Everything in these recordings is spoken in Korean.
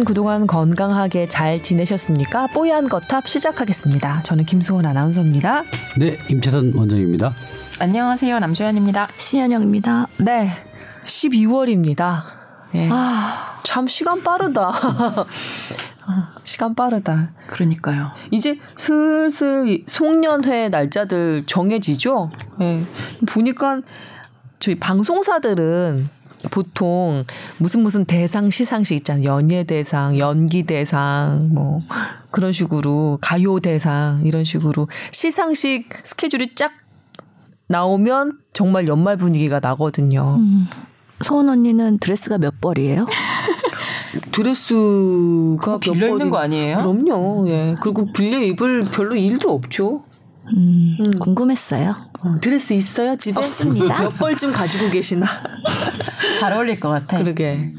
여러분 그동안 건강하게 잘 지내셨습니까? 뽀얀 거탑 시작하겠습니다. 저는 김수원 아나운서입니다. 네, 임채선 원장입니다. 안녕하세요. 남주현입니다. 신현영입니다. 네, 12월입니다. 예. 아, 참 시간 빠르다. 시간 빠르다. 그러니까요. 이제 슬슬 송년회 날짜들 정해지죠? 예. 보니까 저희 방송사들은 보통 무슨 무슨 대상 시상식 있잖아요. 연예 대상, 연기 대상, 뭐 그런 식으로 가요 대상 이런 식으로 시상식 스케줄이 쫙 나오면 정말 연말 분위기가 나거든요. 음. 소원 언니는 드레스가 몇 벌이에요? 드레스가 빌려 몇 있는 거 벌이- 아니에요? 그럼요. 예. 그리고 빌려 입을 별로 일도 없죠. 음, 궁금했어요. 드레스 있어요 집에? 없습니다. 몇 벌쯤 가지고 계시나? 잘 어울릴 것 같아. 그러게.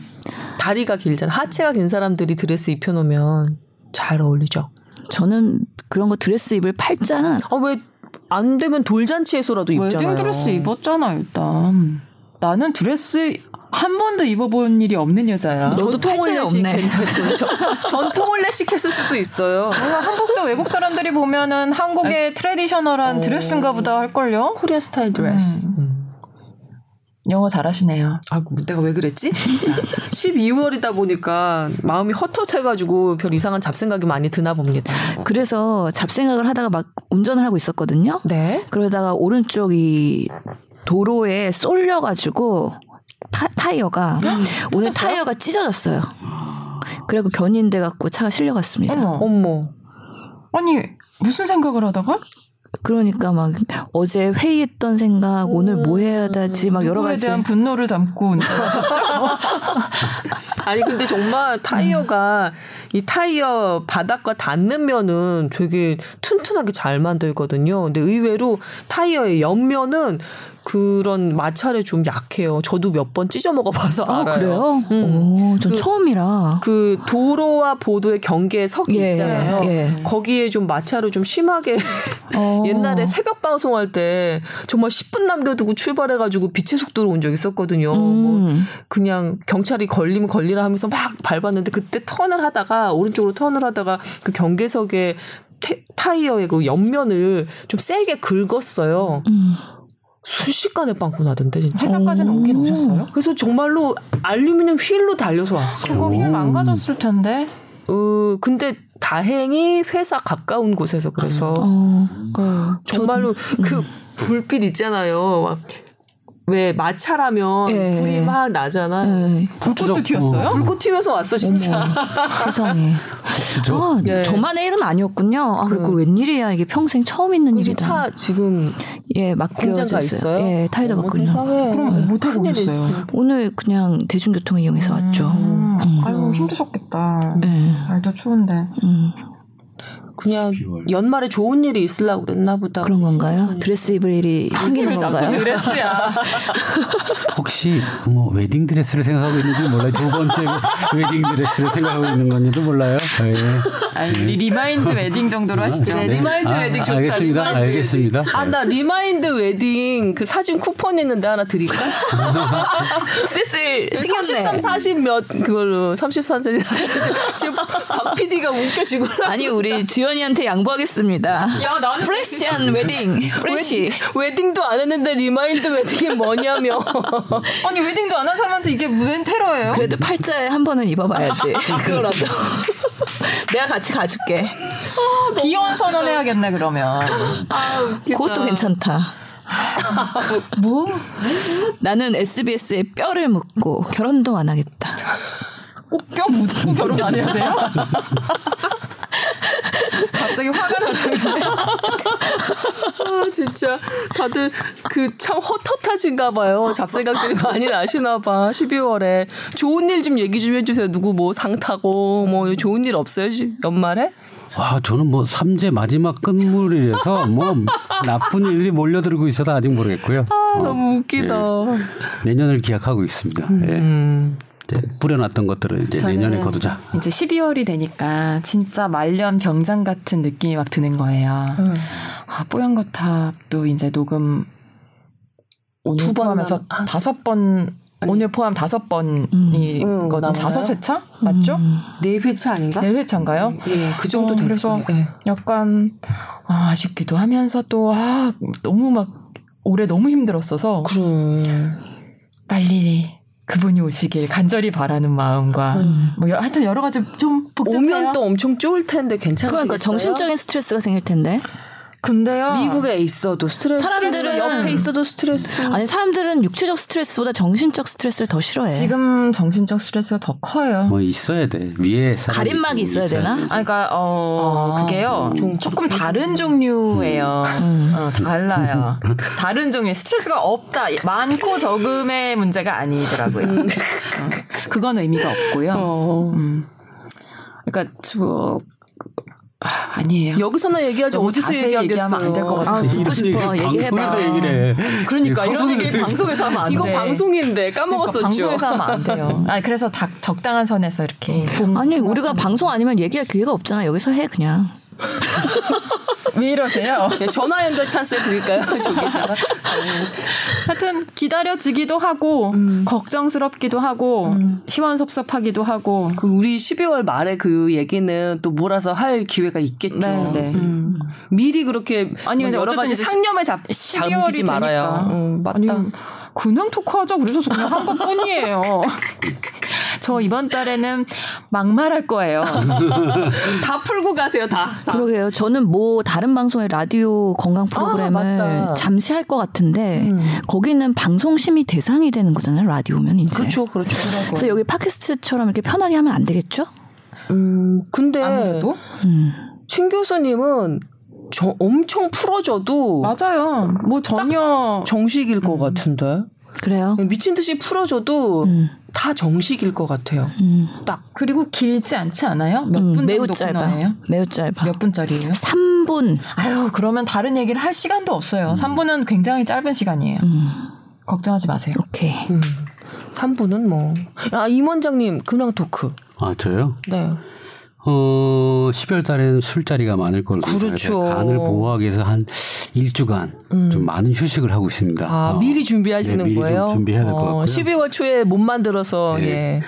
다리가 길잖아. 하체가 긴 사람들이 드레스 입혀놓으면 잘 어울리죠. 저는 그런 거 드레스 입을 팔자는 아왜 안 되면 돌잔치에서라도 입잖아요. 웨딩 드레스 입었잖아 일단. 나는 드레스 한 번도 입어본 일이 없는 여자야. 너도 전통을 팔자에 없네. 전통 혼례식 했을 수도 있어요. 한국도 외국 사람들이 보면은 한국의 traditional한 어. 드레스인가 보다 할걸요? Korea style dress. 영어 잘하시네요. 아, 내가 왜 그랬지? 자, 12월이다 보니까 마음이 헛헛해가지고 별 이상한 잡생각이 많이 드나 봅니다. 그래서 잡생각을 하다가 막 운전을 하고 있었거든요. 네. 그러다가 오른쪽 이 도로에 쏠려가지고 타, 타이어가 오늘 타이어가 찢어졌어요. 그리고 견인돼 갖고 차가 실려갔습니다. 어머. 어머. 아니 무슨 생각을 하다가 그러니까 막 어제 회의했던 생각, 오 늘 뭐 해야 되지, 막 여러 가지. 대한 분노를 담고? 아니 근데 정말 타이어가 이 타이어 바닥과 닿는 면은 되게 튼튼하게 잘 만들거든요. 근데 의외로 타이어의 옆면은 그런 마찰에 좀 약해요. 저도 몇 번 찢어 먹어봐서 아, 알아요. 그래요? 음. 오, 전 그- 처음이라. 그 도로와 보도의 경계에 석이 예, 있잖아요. 예. 거기에 좀 마찰을 좀 심하게 어. 옛날에 새벽 방송할 때 정말 10분 남겨두고 출발해가지고 빛의 속도로 온 적 있었거든요. 뭐 음. 그냥 경찰이 걸리면 걸리라 하면서 막 밟았는데 그때 턴을 하다가 오른쪽으로 턴을 하다가 그 경계석에 태- 타이어의 그 옆면을 좀 세게 긁었어요. 음. 순식간에 빵꾸 나던데 진짜. 회사까지는 오긴 오셨어요? 그래서 정말로 알루미늄 휠로 달려서 왔어요. 그거 휠 망가졌을 텐데. 어, 근데 다행히 회사 가까운 곳에서 그래서 어. 어, 정말로 그 불빛 있잖아요. 막 왜 마찰하면 예. 불이 막 나잖아. 네. 불꽃도 튀었어요? 불꽃 튀면서 왔어 진짜. 세상에. 아, 예. 저만의 일은 아니었군요. 아, 그리고 웬일이야. 이게 평생 처음 있는 일이다. 차 지금 예, 막혀져 있어요. 예, 타이다 어머, 막고 있는. 세상에. 그럼 뭐 타고 큰일이 오셨어요? 있어. 오늘 그냥 대중교통 이용해서 왔죠. 음. 음. 아유 힘드셨겠다. 예. 날도 추운데. 음, 그냥 연말에 좋은 일이 있으려고 그랬나 보다. 그런 건가요? 드레스 입을 일이 생기는 건가요? 드레스야. 혹시 뭐 웨딩 드레스를 생각하고 있는지 몰라요. 두 번째 웨딩 드레스를 생각하고 있는 건지도 몰라요. 예. 아니, 리- remind wedding 정도로 하시죠. 네, remind 아, 웨딩 좋다. 알겠습니다. remind 알겠습니다. 아, 나 remind wedding 그 사진 쿠폰 있는데 하나 드릴까? 드레스 33, 40 몇 그걸로 33cm. 지금 박 PD가 웃겨지고. 아니, 우리 지연 이한테 양보하겠습니다. 야, 나는 fresh한 wedding. fresh. wedding도 안 했는데 remind wedding이 뭐냐며. 아니 wedding도 안 한 사람한테 이게 웬 테러예요? 그래도 팔자에 한 번은 입어봐야지. 그거라도. 내가 같이 가줄게. 비혼 선언해야겠네 그러면. 아. 그것도 괜찮다. 뭐? 나는 SBS에 뼈를 묻고 결혼도 안 하겠다. 꼭 뼈 묻고 결혼 안 해야 돼요? 갑자기 화가 나는데. 아, 진짜 다들 그 참 헛헛하신가 봐요. 잡생각들이 많이 나시나 봐. 12월에 좋은 일 좀 얘기 좀 해주세요. 누구 뭐 상 타고 뭐 좋은 일 없어요? 시- 연말에? 와, 저는 뭐 삼재 마지막 끝물이라서 뭐 나쁜 일들이 몰려들고 있어도 아직 모르겠고요. 아 어, 너무 웃기다. 내년을 기약하고 있습니다. 예. 음. 이제 뿌려놨던 것들을 이제 내년에 거두자. 이제 12월이 되니까 진짜 말년 병장 같은 느낌이 막 드는 거예요. 음. 아, 뽀얀 거탑도 이제 녹음 두 오늘 번 포함해서 남- 아. 다섯 번 오늘 포함 다섯 번이 음, 거든? 다섯 회차 맞죠? 네 회차 아닌가? 네 회차인가요? 예, 그 정도 어, 됐어요. 그래서 예. 약간 아, 아쉽기도 하면서 또 아, 너무 막 올해 너무 힘들었어서 그럼 빨리 그분이 오시길 간절히 바라는 마음과 뭐 여, 하여튼 여러 가지 좀 복잡해요. 오면 또 엄청 쫄 텐데 괜찮으시겠어요? 그러니까 정신적인 스트레스가 생길 텐데. 근데요. 미국에 있어도 스트레스 사람들은 옆에 있어도 스트레스 아니 사람들은 육체적 스트레스보다 정신적 스트레스를 더 싫어해. 지금 정신적 스트레스가 더 커요. 뭐 있어야 돼. 위에 가림막이 있으면 있어야 되나? 아, 그러니까 어 아, 그게요. 좀 조금 다른 종류예요. 음. 어, 달라요. 다른 종류의 스트레스가 없다. 많고 적음의 문제가 아니더라고요. 음. 그건 의미가 없고요. 어. 음. 그러니까 저 아, 아니에요. 여기서나 얘기하지 어디서 얘기하면 안될것 같아요. 아, 듣고 싶어. 얘기해봐. 방송에서 얘기를 해. 그러니까 이런 얘기 방송에서 하면 안 이거 돼. 방송인데 까먹었었죠. 그러니까 방송에서 하면 안 돼요. 아 그래서 다 적당한 선에서 이렇게 공- 아니 우리가 방송 아니면 얘기할 기회가 없잖아. 여기서 해 그냥. 왜 이러세요? 네, 전화 연결 찬스 드릴까요? 저기다가 하여튼 기다려지기도 하고 걱정스럽기도 하고 시원섭섭하기도 하고 그 우리 12월 말에 그 얘기는 또 몰아서 할 기회가 있겠죠. 네, 네. 음. 미리 그렇게 아니, 근데 여러 어쨌든 가지 상념에 잡, 12월이 잠기지 말아요. 되니까. 음, 맞다. 아니, 그냥 토크하자 그래서 그냥 한 것 뿐이에요. 저 이번 달에는 막말할 거예요. 다 풀고 가세요, 다. 다. 그러게요. 저는 뭐 다른 방송의 라디오 건강 프로그램을 맞다. 잠시 할 것 같은데 거기는 방송 심의 대상이 되는 거잖아요. 라디오면 이제. 그렇죠, 그렇죠. 그래서 여기 팟캐스트처럼 이렇게 편하게 하면 안 되겠죠? 음, 근데 아무래도 음. 친 교수님은 저 엄청 풀어줘도 맞아요. 뭐 전혀 정식일 것 같은데 그래요. 미친 듯이 풀어줘도 음. 다 정식일 것 같아요. 음. 딱 그리고 길지 않지 않아요? 몇 음, 분 매우 정도 짧아. 코너예요? 매우 짧아. 몇 분짜리예요? 3분. 아유 그러면 다른 얘기를 할 시간도 없어요. 3분은 굉장히 짧은 시간이에요. 음. 걱정하지 마세요. 오케이. 음. 3분은 뭐. 아, 임원장님, 근황 토크. 아 저요? 네. 어 12월 달에는 술자리가 많을 걸로 그렇죠. 간을 보호하기 위해서 한 일주간 좀 많은 휴식을 하고 있습니다. 아, 어. 미리 준비하시는 네, 미리 좀 거예요? 준비해야 될것 같고요. 12월 초에 못 만들어서, 네. 예.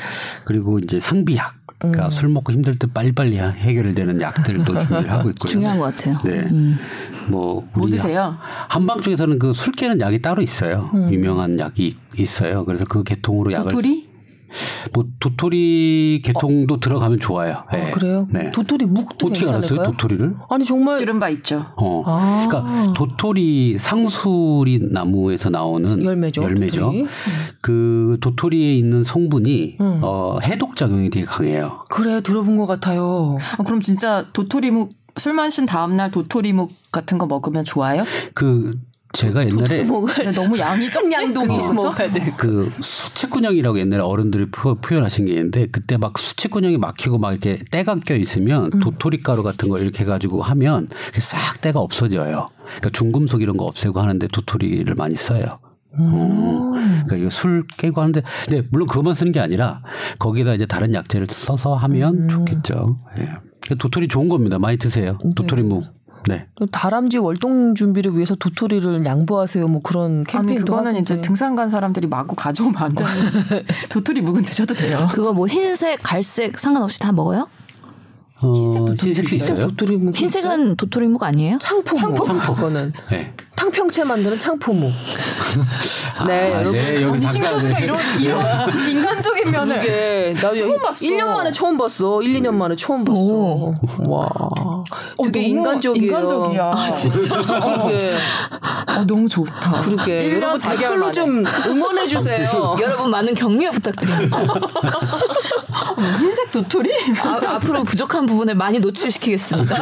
그리고 이제 상비약. 그러니까 술 먹고 힘들 때 빨리빨리 해결되는 약들도 준비를 하고 있고요. 중요한 것 같아요. 네. 음. 뭐뭐 우리 드세요? 한방 쪽에서는 그 술 깨는 약이 따로 있어요. 유명한 약이 있어요. 그래서 그 계통으로 약을 도토리? 뭐 도토리 계통도 들어가면 좋아요. 네. 아, 그래요? 네. 도토리 묵도 어떻게 알았어요? 괜찮을까요? 도토리를? 아니, 정말. 들은 바 있죠. 어. 아. 그러니까 도토리 상수리 나무에서 나오는 열매죠, 도토리. 그 도토리에 있는 성분이 음. 어, 해독 작용이 되게 강해요. 그래, 들어본 것 같아요. 아, 그럼 진짜 도토리묵 술 마신 다음날 도토리묵 같은 거 먹으면 좋아요? 그 제가 옛날에 너무 양이 적지? 양동이 그죠? 먹어야 돼. 그 수채꾼형이라고 옛날에 어른들이 표, 현하신게 있는데 그때 막 수채꾼형이 막히고 막 이렇게 때가 껴 있으면 음. 도토리 가루 같은 거 이렇게 해가지고 하면 싹 때가 없어져요. 그러니까 중금속 이런 거 없애고 하는데 도토리를 많이 써요. 어. 그러니까 이거 술 깨고 하는데, 근데 물론 그것만 쓰는 게 아니라 거기다 이제 다른 약재를 써서 하면 음. 좋겠죠. 예. 도토리 좋은 겁니다. 많이 드세요. 도토리 묵. 네. 다람쥐 월동 준비를 위해서 도토리를 양보하세요. 뭐 그런 아니 캠페인도 그거는 하던데. 이제 등산 간 사람들이 마구 가져오면 안 되는 도토리 묵은 드셔도 돼요. 그거 뭐 흰색, 갈색 상관없이 다 먹어요? 어, 흰색도 있어요? 도토리 묵 흰색은 도토리묵 아니에요? 창포무. 창포. 그거는 네. 탕평채 만드는 창포무. 네, 아, 여러분. 네, 여기 잠깐. 이런 이런 인간적인 면을 그게 나 처음 봤어. 1년 만에 처음 봤어. 1, 2년 만에 처음 봤어. 오. 와. 되게 너무 인간적이에요. 인간적이야. 아, 진짜. 그게 어, 너무 좋다. 그러게. 1년 여러분 4개월 댓글로. 좀 응원해 주세요. 여러분 많은 격려 부탁드립니다. 흰색 도토리? 아, 앞으로 부족한 부분을 많이 노출시키겠습니다.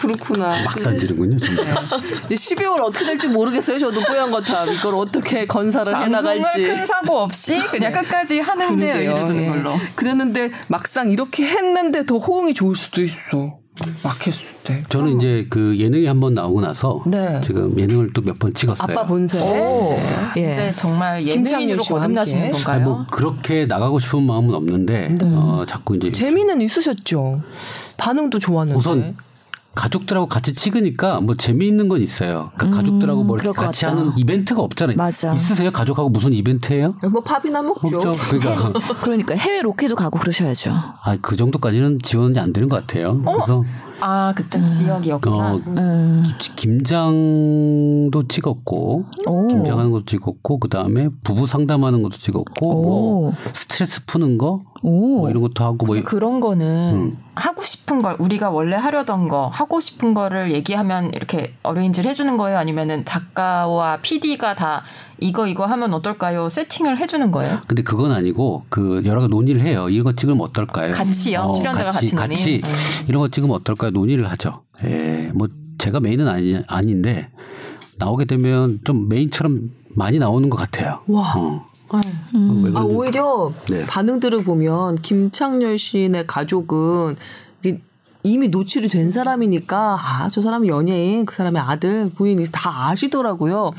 그렇구나. 막 던지는군요. 정말. 12월 어떻게 될지 모르겠어요. 저도 뽀얀 거탑 이걸 어떻게 건사를 해 방송을 나갈지. 큰 사고 없이 그냥 끝까지 하는데요. 그러게요. 이래저래 예. 걸로. 그랬는데 막상 이렇게 했는데 더 호응이 좋을 수도 있어. 막 했을 때. 저는 이제 그 예능이 한 번 나오고 나서 네. 지금 예능을 또 몇 번 찍었어요. 아빠 본세. 오. 예. 이제 정말 예능인으로 거듭나시는 함께. 건가요? 아니, 뭐 그렇게 나가고 싶은 마음은 없는데 어, 자꾸 이제 재미는 있으셨죠. 반응도 좋았는데. 우선 가족들하고 같이 찍으니까 뭐 재미있는 건 있어요. 그러니까 가족들하고 뭐 이렇게 그럴 것 같이 같다. 하는 이벤트가 없잖아요. 맞아. 있으세요? 가족하고 무슨 이벤트예요? 뭐 밥이나 먹죠. 그러니까 그러니까 해외 로케도 가고 그러셔야죠. 아, 그 정도까지는 지원이 안 되는 것 같아요. 그래서 아 그때 지역이었구나. 어, 음. 김장도 찍었고 오. 김장하는 것도 찍었고 그 다음에 부부 상담하는 것도 찍었고 뭐 오. 스트레스 푸는 거 오. 뭐 이런 것도 하고 뭐 그런 거는 음. 하고 싶은 걸 우리가 원래 하려던 거 하고 싶은 거를 얘기하면 이렇게 어레인지를 해주는 거예요 아니면은 작가와 PD가 다 이거 이거 하면 어떨까요 세팅을 해주는 거예요 근데 그건 아니고 그 여러 가지 논의를 해요. 이런 거 찍으면 어떨까요? 같이요? 출연자가 같이? 같이 음. 이런 거 찍으면 어떨까요? 논의를 하죠. 예, 뭐 제가 메인은 아니 아닌데 나오게 되면 좀 메인처럼 많이 나오는 것 같아요. 와. 어. 음. 왜아 그런지 오히려 네. 반응들을 보면 김창렬 씨의 가족은 이미 노출이 된 사람이니까 아 저 사람이 연예인 그 사람의 아들 부인이 다 아시더라고요.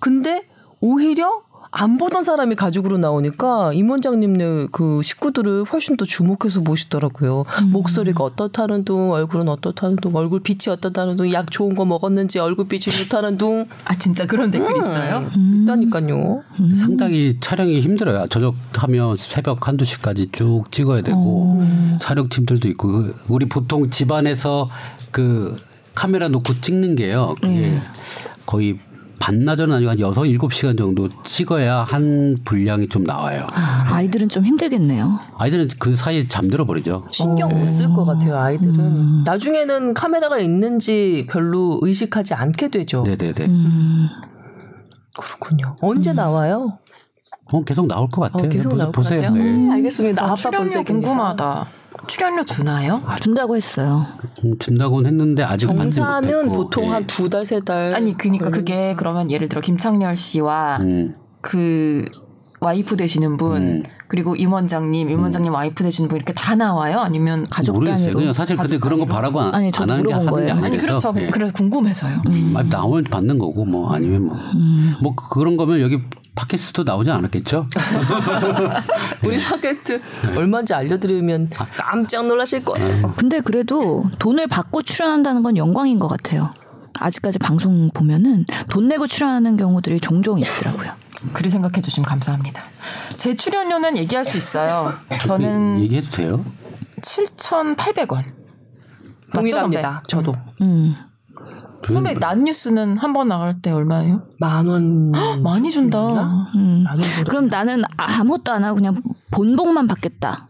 근데 오히려 안 보던 사람이 가족으로 나오니까 임 원장님네 그 식구들을 훨씬 더 주목해서 보시더라고요. 목소리가 어떻다는 둥, 얼굴은 어떻다는 둥, 얼굴 빛이 어떻다는 둥, 약 좋은 거 먹었는지 얼굴 빛이 좋다는 둥. 아 진짜 그런 댓글 음. 있어요 있다니까요. 상당히 촬영이 힘들어요. 저녁하면 새벽 한두 시까지 쭉 찍어야 되고 촬영팀들도 있고 그 우리 보통 집안에서 그 카메라 놓고 찍는 게요. 그게 거의 반나절은 아니고 한 여섯 일곱 시간 정도 찍어야 한 분량이 좀 나와요. 아이들은 좀 힘들겠네요. 아이들은 그 사이에 잠들어 버리죠. 신경 못 쓸 것 같아요, 아이들은. 나중에는 카메라가 있는지 별로 의식하지 않게 되죠. 네네네. 음. 그렇군요. 언제 나와요? 어, 계속 나올 것 같아요. 어, 계속 보- 나올 것 보세요. 같아요. 네. 네, 알겠습니다. 아, 출연료. 궁금하다 출연료 주나요 준다고 했어요. 음, 준다고는 했는데 아직 정사는 못했고. 보통 예. 한두 달, 세 달. 아니 그니까 그게 그러면 예를 들어 김창렬 씨와 음, 그 와이프 되시는 분 음. 그리고 임 원장님, 임 원장님 와이프 되시는 분 이렇게 다 나와요? 아니면 가족 모르겠어요. 단위로. 그냥 사실 근데 그런 거 바라고 안, 아니, 안 하는 게 하는 게 거예요. 아니라서. 아니 그렇죠. 예. 그래서 궁금해서요. 아, 나오면 받는 거고 뭐 아니면 뭐. 음. 뭐 그런 거면 여기 팟캐스트도 나오지 않았겠죠? 우리 팟캐스트 얼마인지 알려드리면 깜짝 놀라실 거예요. 근데 그래도 돈을 받고 출연한다는 건 영광인 것 같아요. 아직까지 방송 보면은 돈 내고 출연하는 경우들이 종종 있더라고요. 그리 생각해 주시면 감사합니다. 제 출연료는 얘기할 수 있어요. 저는 얘기해도 돼요? 7,800원. 동일합니다. 저도. 음. 선배 난뉴스는 한 번 나갈 때 얼마예요? 만 원. 많이 준다. 음. 그럼 나는 아무것도 안 하고 그냥 본복만 받겠다.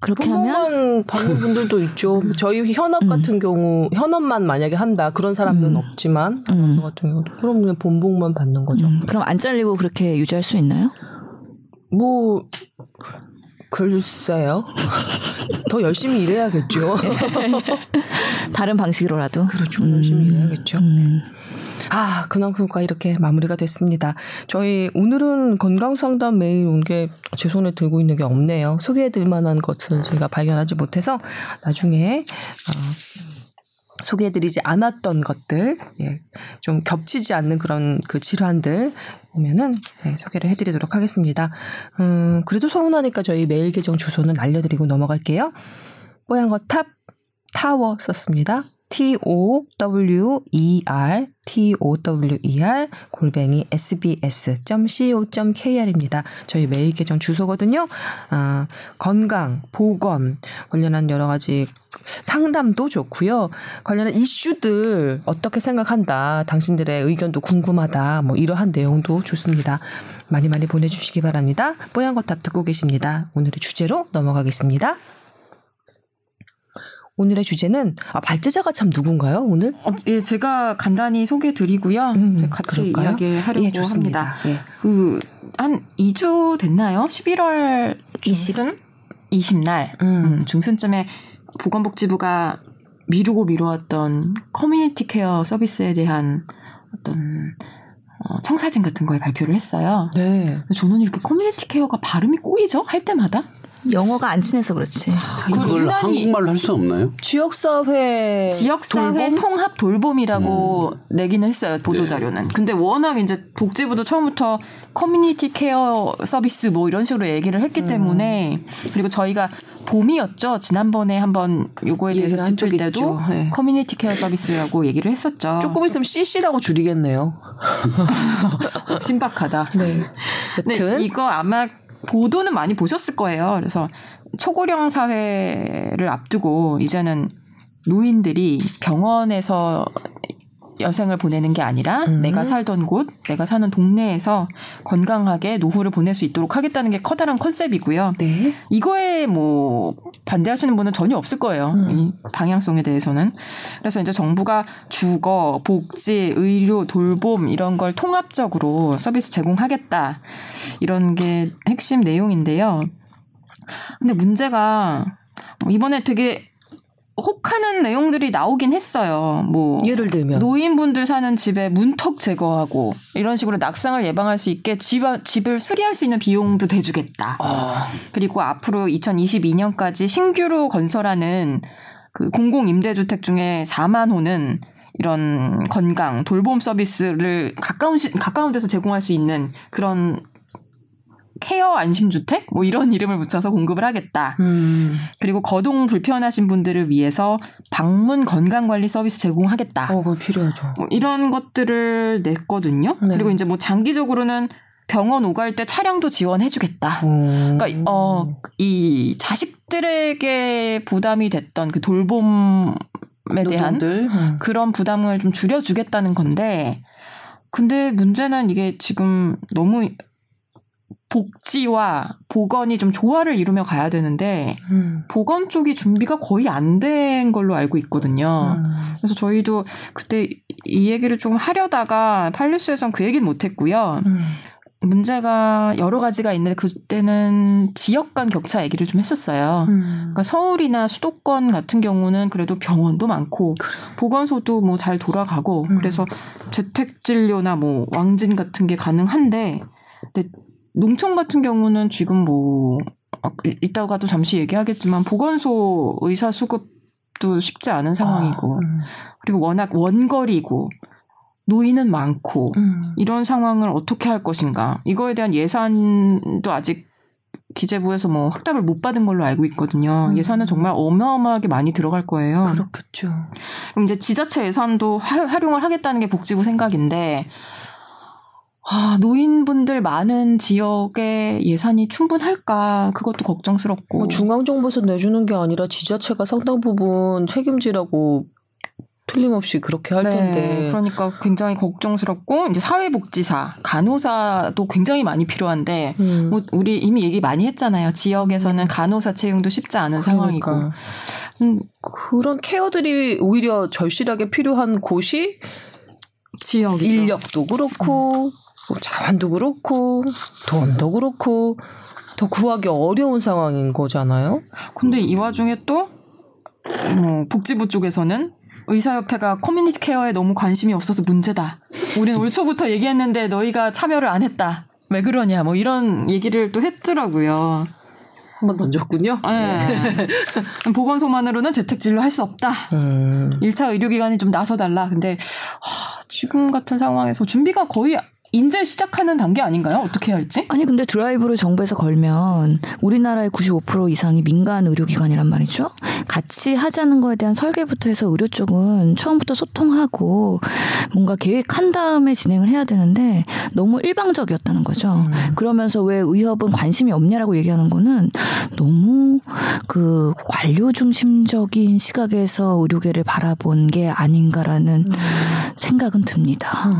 그렇게 하면 받는 분들도 있죠. 저희 현업 같은 경우 현업만 만약에 한다 그런 사람들은 없지만 음. 저 같은 경우도 그럼 그냥 본복만 받는 거죠. 음, 그럼 안 잘리고 그렇게 유지할 수 있나요? 뭐 글쎄요. 더 열심히 일해야겠죠. 다른 방식으로라도. 그렇죠. 열심히 일해야겠죠. 음. 아, 근황소가 이렇게 마무리가 됐습니다. 저희 오늘은 건강상담 메일 온 게 제 손에 들고 있는 게 없네요. 소개해드릴 만한 것은 저희가 발견하지 못해서 나중에 어, 소개해드리지 않았던 것들, 예, 좀 겹치지 않는 그런 그 질환들 보면은 예, 소개를 해드리도록 하겠습니다. 음, 그래도 서운하니까 저희 메일 계정 주소는 알려드리고 넘어갈게요. 뽀얀 거탑 타워 썼습니다. T O W E R T O W E R 골뱅이 sbs.co.kr입니다. 저희 메일 계정 주소거든요. 아, 건강, 보건 관련한 여러 가지 상담도 좋고요. 관련한 이슈들 어떻게 생각한다. 당신들의 의견도 궁금하다. 뭐 이러한 내용도 좋습니다. 많이 많이 보내주시기 바랍니다. 뽀얀 거탑 듣고 계십니다. 오늘의 주제로 넘어가겠습니다. 오늘의 주제는 아, 발제자가 참 누군가요? 오늘? 어, 예, 제가 간단히 소개해 드리고요. 음, 같이 그럴까요? 이야기하려고 예. 합니다. 예. 그, 한 2주 됐나요? 11월 중순? 20날. 음. 음, 중순쯤에 보건복지부가 미루고 미루었던 커뮤니티 케어 서비스에 대한 어떤 어, 청사진 같은 걸 발표를 했어요. 네. 저는 이렇게 community care가 발음이 꼬이죠? 할 때마다? 영어가 안 친해서 그렇지. 그걸 유난히- 한국말로 할 수 없나요? 지역사회 지역사회 돌봄? 통합 돌봄이라고 음. 내기는 했어요 보도 네. 자료는. 근데 워낙 이제 복지부도 처음부터 community care service 뭐 이런 식으로 얘기를 음. 했기 때문에 그리고 저희가 봄이었죠 지난번에 한번 요거에 대해서 짚을 때도. 네. community care service라고 얘기를 했었죠. 조금 있으면 CC라고 줄이겠네요. 신박하다. 네. 여튼 이거 아마 보도는 많이 보셨을 거예요. 그래서 초고령 사회를 앞두고 이제는 노인들이 병원에서 여생을 보내는 게 아니라 음. 내가 살던 곳, 내가 사는 동네에서 건강하게 노후를 보낼 수 있도록 하겠다는 게 커다란 컨셉이고요. 네. 이거에 뭐 반대하시는 분은 전혀 없을 거예요. 음. 이 방향성에 대해서는. 그래서 이제 정부가 주거, 복지, 의료, 돌봄 이런 걸 통합적으로 서비스 제공하겠다. 이런 게 핵심 내용인데요. 근데 문제가 이번에 되게 혹하는 내용들이 나오긴 했어요. 뭐 예를 들면 노인분들 사는 집에 문턱 제거하고 이런 식으로 낙상을 예방할 수 있게 집, 집을 수리할 수 있는 비용도 대주겠다. 아, 그리고 앞으로 2022년까지 신규로 건설하는 그 공공 임대주택 중에 4만 호는 이런 건강 돌봄 서비스를 가까운 시, 가까운 데서 제공할 수 있는 그런 케어 안심주택 뭐 이런 이름을 붙여서 공급을 하겠다. 음. 그리고 거동 불편하신 분들을 위해서 방문 건강 관리 서비스 제공하겠다. 어, 그거 필요하죠. 뭐 이런 것들을 냈거든요. 네. 그리고 이제 뭐 장기적으로는 병원 오갈 때 차량도 지원해주겠다. 음. 그러니까 어 이 자식들에게 부담이 됐던 그 돌봄에 대한 노동들. 음. 그런 부담을 좀 줄여주겠다는 건데, 근데 문제는 이게 지금 너무 복지와 보건이 좀 조화를 이루며 가야 되는데 음. 보건 쪽이 준비가 거의 안 된 걸로 알고 있거든요. 음. 그래서 저희도 그때 이 얘기를 좀 하려다가 팔뉴스에선 그 얘기는 못했고요. 음. 문제가 여러 가지가 있는데 그때는 지역 간 격차 얘기를 좀 했었어요. 음. 그러니까 서울이나 수도권 같은 경우는 그래도 병원도 많고 보건소도 뭐 잘 돌아가고 음. 그래서 재택 진료나 뭐 왕진 같은 게 가능한데 근데 농촌 같은 경우는 지금 뭐 아, 이따가도 잠시 얘기하겠지만 보건소 의사 수급도 쉽지 않은 상황이고 음. 그리고 워낙 원거리고 노인은 많고 음. 이런 상황을 어떻게 할 것인가 이거에 대한 예산도 아직 기재부에서 뭐 확답을 못 받은 걸로 알고 있거든요. 음. 예산은 정말 어마어마하게 많이 들어갈 거예요. 그렇겠죠. 그럼 이제 지자체 예산도 하- 활용을 하겠다는 게 복지부 생각인데 아, 노인분들 많은 지역에 예산이 충분할까 그것도 걱정스럽고 뭐 중앙정부에서 내주는 게 아니라 지자체가 상당 부분 책임지라고 틀림없이 그렇게 할 네, 텐데. 그러니까 굉장히 걱정스럽고 이제 사회복지사, 간호사도 굉장히 많이 필요한데 음. 뭐 우리 이미 얘기 많이 했잖아요. 지역에서는 간호사 채용도 쉽지 않은 상황이고. 그러니까. 음, 그런 케어들이 오히려 절실하게 필요한 곳이 지역 인력도 그렇고 뭐 자원도 그렇고 돈도 그렇고 더 구하기 어려운 상황인 거잖아요. 근데 이 와중에 또뭐 복지부 쪽에서는 의사협회가 커뮤니티 케어에 너무 관심이 없어서 문제다. 우리는 올 초부터 얘기했는데 너희가 참여를 안 했다. 왜 그러냐. 뭐 이런 얘기를 또 했더라고요. 한번 던졌군요. 네. 보건소만으로는 재택 진료 할 수 없다. 음. 1차 의료기관이 좀 나서달라. 근데 하, 지금 같은 상황에서 준비가 거의 인제 시작하는 단계 아닌가요? 어떻게 해야 할지? 아니 근데 드라이브를 정부에서 걸면 우리나라의 95% 이상이 민간 의료기관이란 말이죠. 같이 하자는 거에 대한 설계부터 해서 의료 쪽은 처음부터 소통하고 뭔가 계획한 다음에 진행을 해야 되는데 너무 일방적이었다는 거죠. 그러면서 왜 의협은 관심이 없냐라고 얘기하는 거는 너무 그 관료 중심적인 시각에서 의료계를 바라본 게 아닌가라는 생각은 듭니다.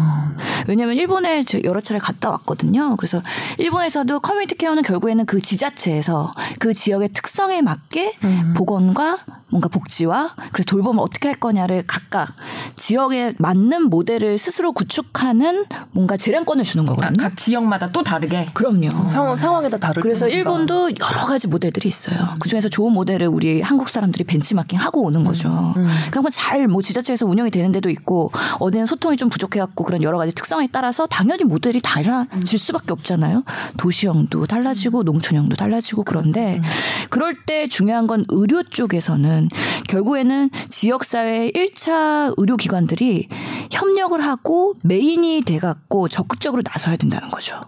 왜냐하면 일본 에 여러 차례 갔다 왔거든요. 그래서 일본에서도 커뮤니티 케어는 결국에는 그 지자체에서 그 지역의 특성에 맞게 보건과 뭔가 복지와 그래서 돌봄을 어떻게 할 거냐를 각각 지역에 맞는 모델을 스스로 구축하는 뭔가 재량권을 주는 아, 거거든요. 각 지역마다 또 다르게. 그럼요. 상황 상황에 따라 다를 그래서 테니까. 일본도 여러 가지 모델들이 있어요. 그 중에서 좋은 모델을 우리 한국 사람들이 벤치마킹 하고 오는 거죠. 그러니까 잘뭐 지자체에서 운영이 되는 데도 있고 어디는 소통이 좀 부족해갖고 그런 여러 가지 특성에 따라서 당연히 모델이 달라질 수밖에 없잖아요. 도시형도 달라지고 농촌형도 달라지고 그런데 그럴 때 중요한 건 의료 쪽에서는 결국에는 지역사회 1차 의료기관들이 협력을 하고 메인이 돼갖고 적극적으로 나서야 된다는 거죠.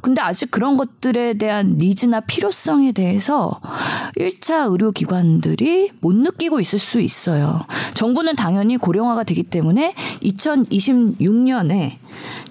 근데 아직 그런 것들에 대한 니즈나 필요성에 대해서 1차 의료기관들이 못 느끼고 있을 수 있어요. 정부는 당연히 고령화가 되기 때문에 2026년에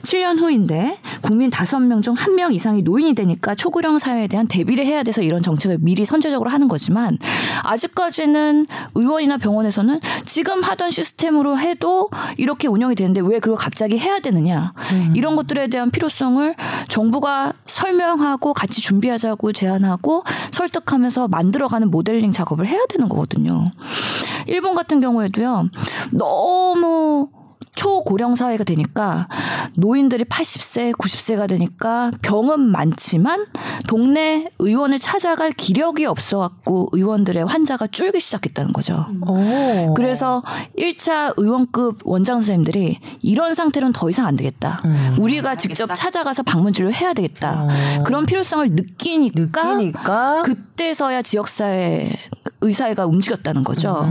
7년 후인데 국민 5명 중 1명 이상이 노인이 되니까 초고령 사회에 대한 대비를 해야 돼서 이런 정책을 미리 선제적으로 하는 거지만 아직까지는 의원이나 병원에서는 지금 하던 시스템으로 해도 이렇게 운영이 되는데 왜 그걸 갑자기 해야 되느냐 이런 것들에 대한 필요성을 정부가 설명하고 같이 준비하자고 제안하고 설득하면서 만들어가는 모델링 작업을 해야 되는 거거든요. 일본 같은 경우에도요 너무 초고령 사회가 되니까 노인들이 80세, 90세가 되니까 병은 많지만 동네 의원을 찾아갈 기력이 없어갖고 의원들의 환자가 줄기 시작했다는 거죠. 오. 그래서 1차 의원급 원장 선생님들이 이런 상태로는 더 이상 안 되겠다. 우리가 직접 찾아가서 방문 진료 해야 되겠다. 그런 필요성을 느끼니까, 느끼니까 그때서야 지역사회 의사회가 움직였다는 거죠.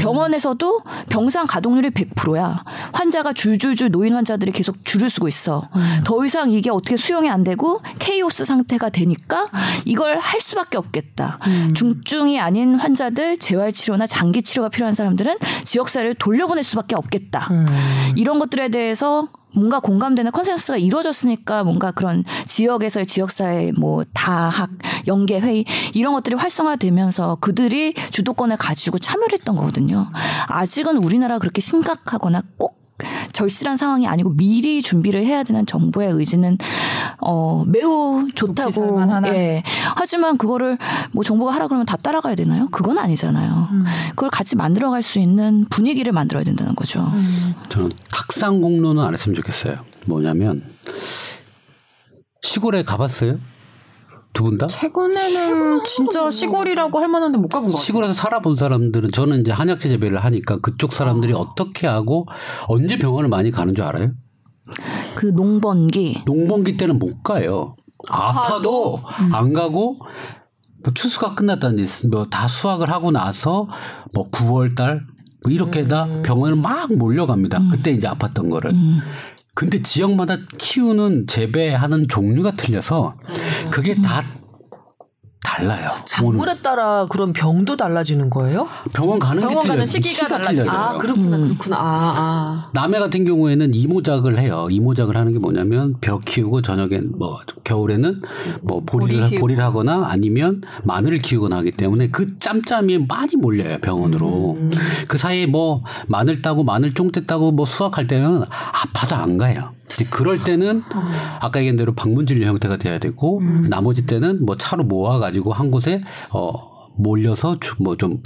병원에서도 병상 가동률이 100%야. 환자가 줄줄줄 노인 환자들이 계속 줄을 쓰고 있어. 더 이상 이게 어떻게 수용이 안 되고 케이오스 상태가 되니까 이걸 할 수밖에 없겠다. 중증이 아닌 환자들 재활 치료나 장기 치료가 필요한 사람들은 지역사회를 돌려보낼 수밖에 없겠다. 이런 것들에 대해서 뭔가 공감되는 consensus가 이루어졌으니까 뭔가 그런 지역에서의 지역사회 뭐 다학 연계 회의 이런 것들이 활성화되면서 그들이 주도권을 가지고 참여를 했던 거거든요. 아직은 우리나라 그렇게 심각하거나 꼭 절실한 상황이 아니고 미리 준비를 해야 되는 정부의 의지는 어 매우 좋다고? 예 하지만 그거를 뭐 정부가 하라 그러면 다 따라가야 되나요? 그건 아니잖아요. 그걸 같이 만들어 갈 수 있는 분위기를 만들어야 된다는 거죠. 저는 탁상 공론은 안 했으면 좋겠어요. 뭐냐면 시골에 가봤어요? 두 분 다? 최근에는 진짜 시골이라고 할 만한데 못 가본 것 같아요. 시골에서 살아본 사람들은 저는 이제 한약재 재배를 하니까 그쪽 사람들이 어떻게 하고 언제 병원을 많이 가는 줄 알아요? 그 농번기 농번기 때는 못 가요. 아파도 안 가고 뭐 추수가 끝났다든지 뭐다 수확을 하고 나서 뭐 9월 달 뭐 이렇게 다 병원을 막 몰려갑니다. 그때 이제 아팠던 거를. 근데 지역마다 키우는 재배하는 종류가 틀려서 그게 다 달라요. 작물에 따라 그런 병도 달라지는 거예요? 병원 가는 게 병원 틀려요. 가는 시기가 달라져요. 아 그렇구나 그렇구나 아 아. 남해 같은 경우에는 이모작을 해요. 이모작을 하는 게 뭐냐면 벼 키우고 저녁에 뭐 겨울에는 뭐 보리를 보리. 보리를 하거나 아니면 마늘을 키우거나 하기 때문에 그 짬짬이 많이 몰려요 병원으로. 음. 그 사이에 뭐 마늘 따고 마늘 쫑대 따고 뭐 수확할 때는 아파도 안 가요. 그럴 때는 아까 얘기한 대로 방문 진료 형태가 돼야 되고 음. 나머지 때는 뭐 차로 모아 가지고 한 곳에 어 몰려서 뭐좀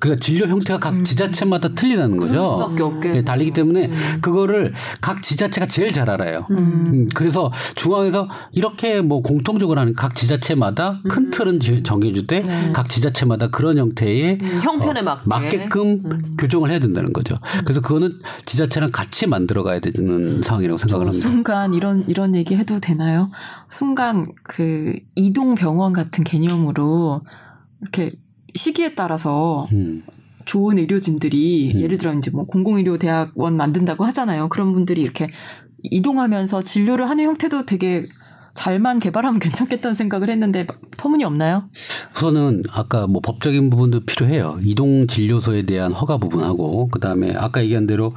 그러니까 진료 형태가 각 지자체마다 틀리다는 거죠. 음. 예, 달리기 때문에 그거를 각 지자체가 제일 잘 알아요. 음, 그래서 중앙에서 이렇게 뭐 공통적으로 하는 각 지자체마다 큰 틀은 지- 정해주되 각 지자체마다 그런 형태의 음, 형편에 어, 맞게. 맞게 끔 교정을 해야 된다는 거죠. 그래서 그거는 지자체랑 같이 만들어 가야 되는 상황이라고 생각을 합니다. 순간 이런 이런 얘기 해도 되나요? 순간 그 이동 병원 같은 개념으로 이렇게 시기에 따라서 음. 좋은 의료진들이 예를 들어 이제 뭐 공공의료 대학원 만든다고 하잖아요. 그런 분들이 이렇게 이동하면서 진료를 하는 형태도 되게 잘만 개발하면 괜찮겠다는 생각을 했는데 터무니 없나요? 우선은 아까 뭐 법적인 부분도 필요해요. 이동 진료소에 대한 허가 부분하고 그다음에 아까 얘기한 대로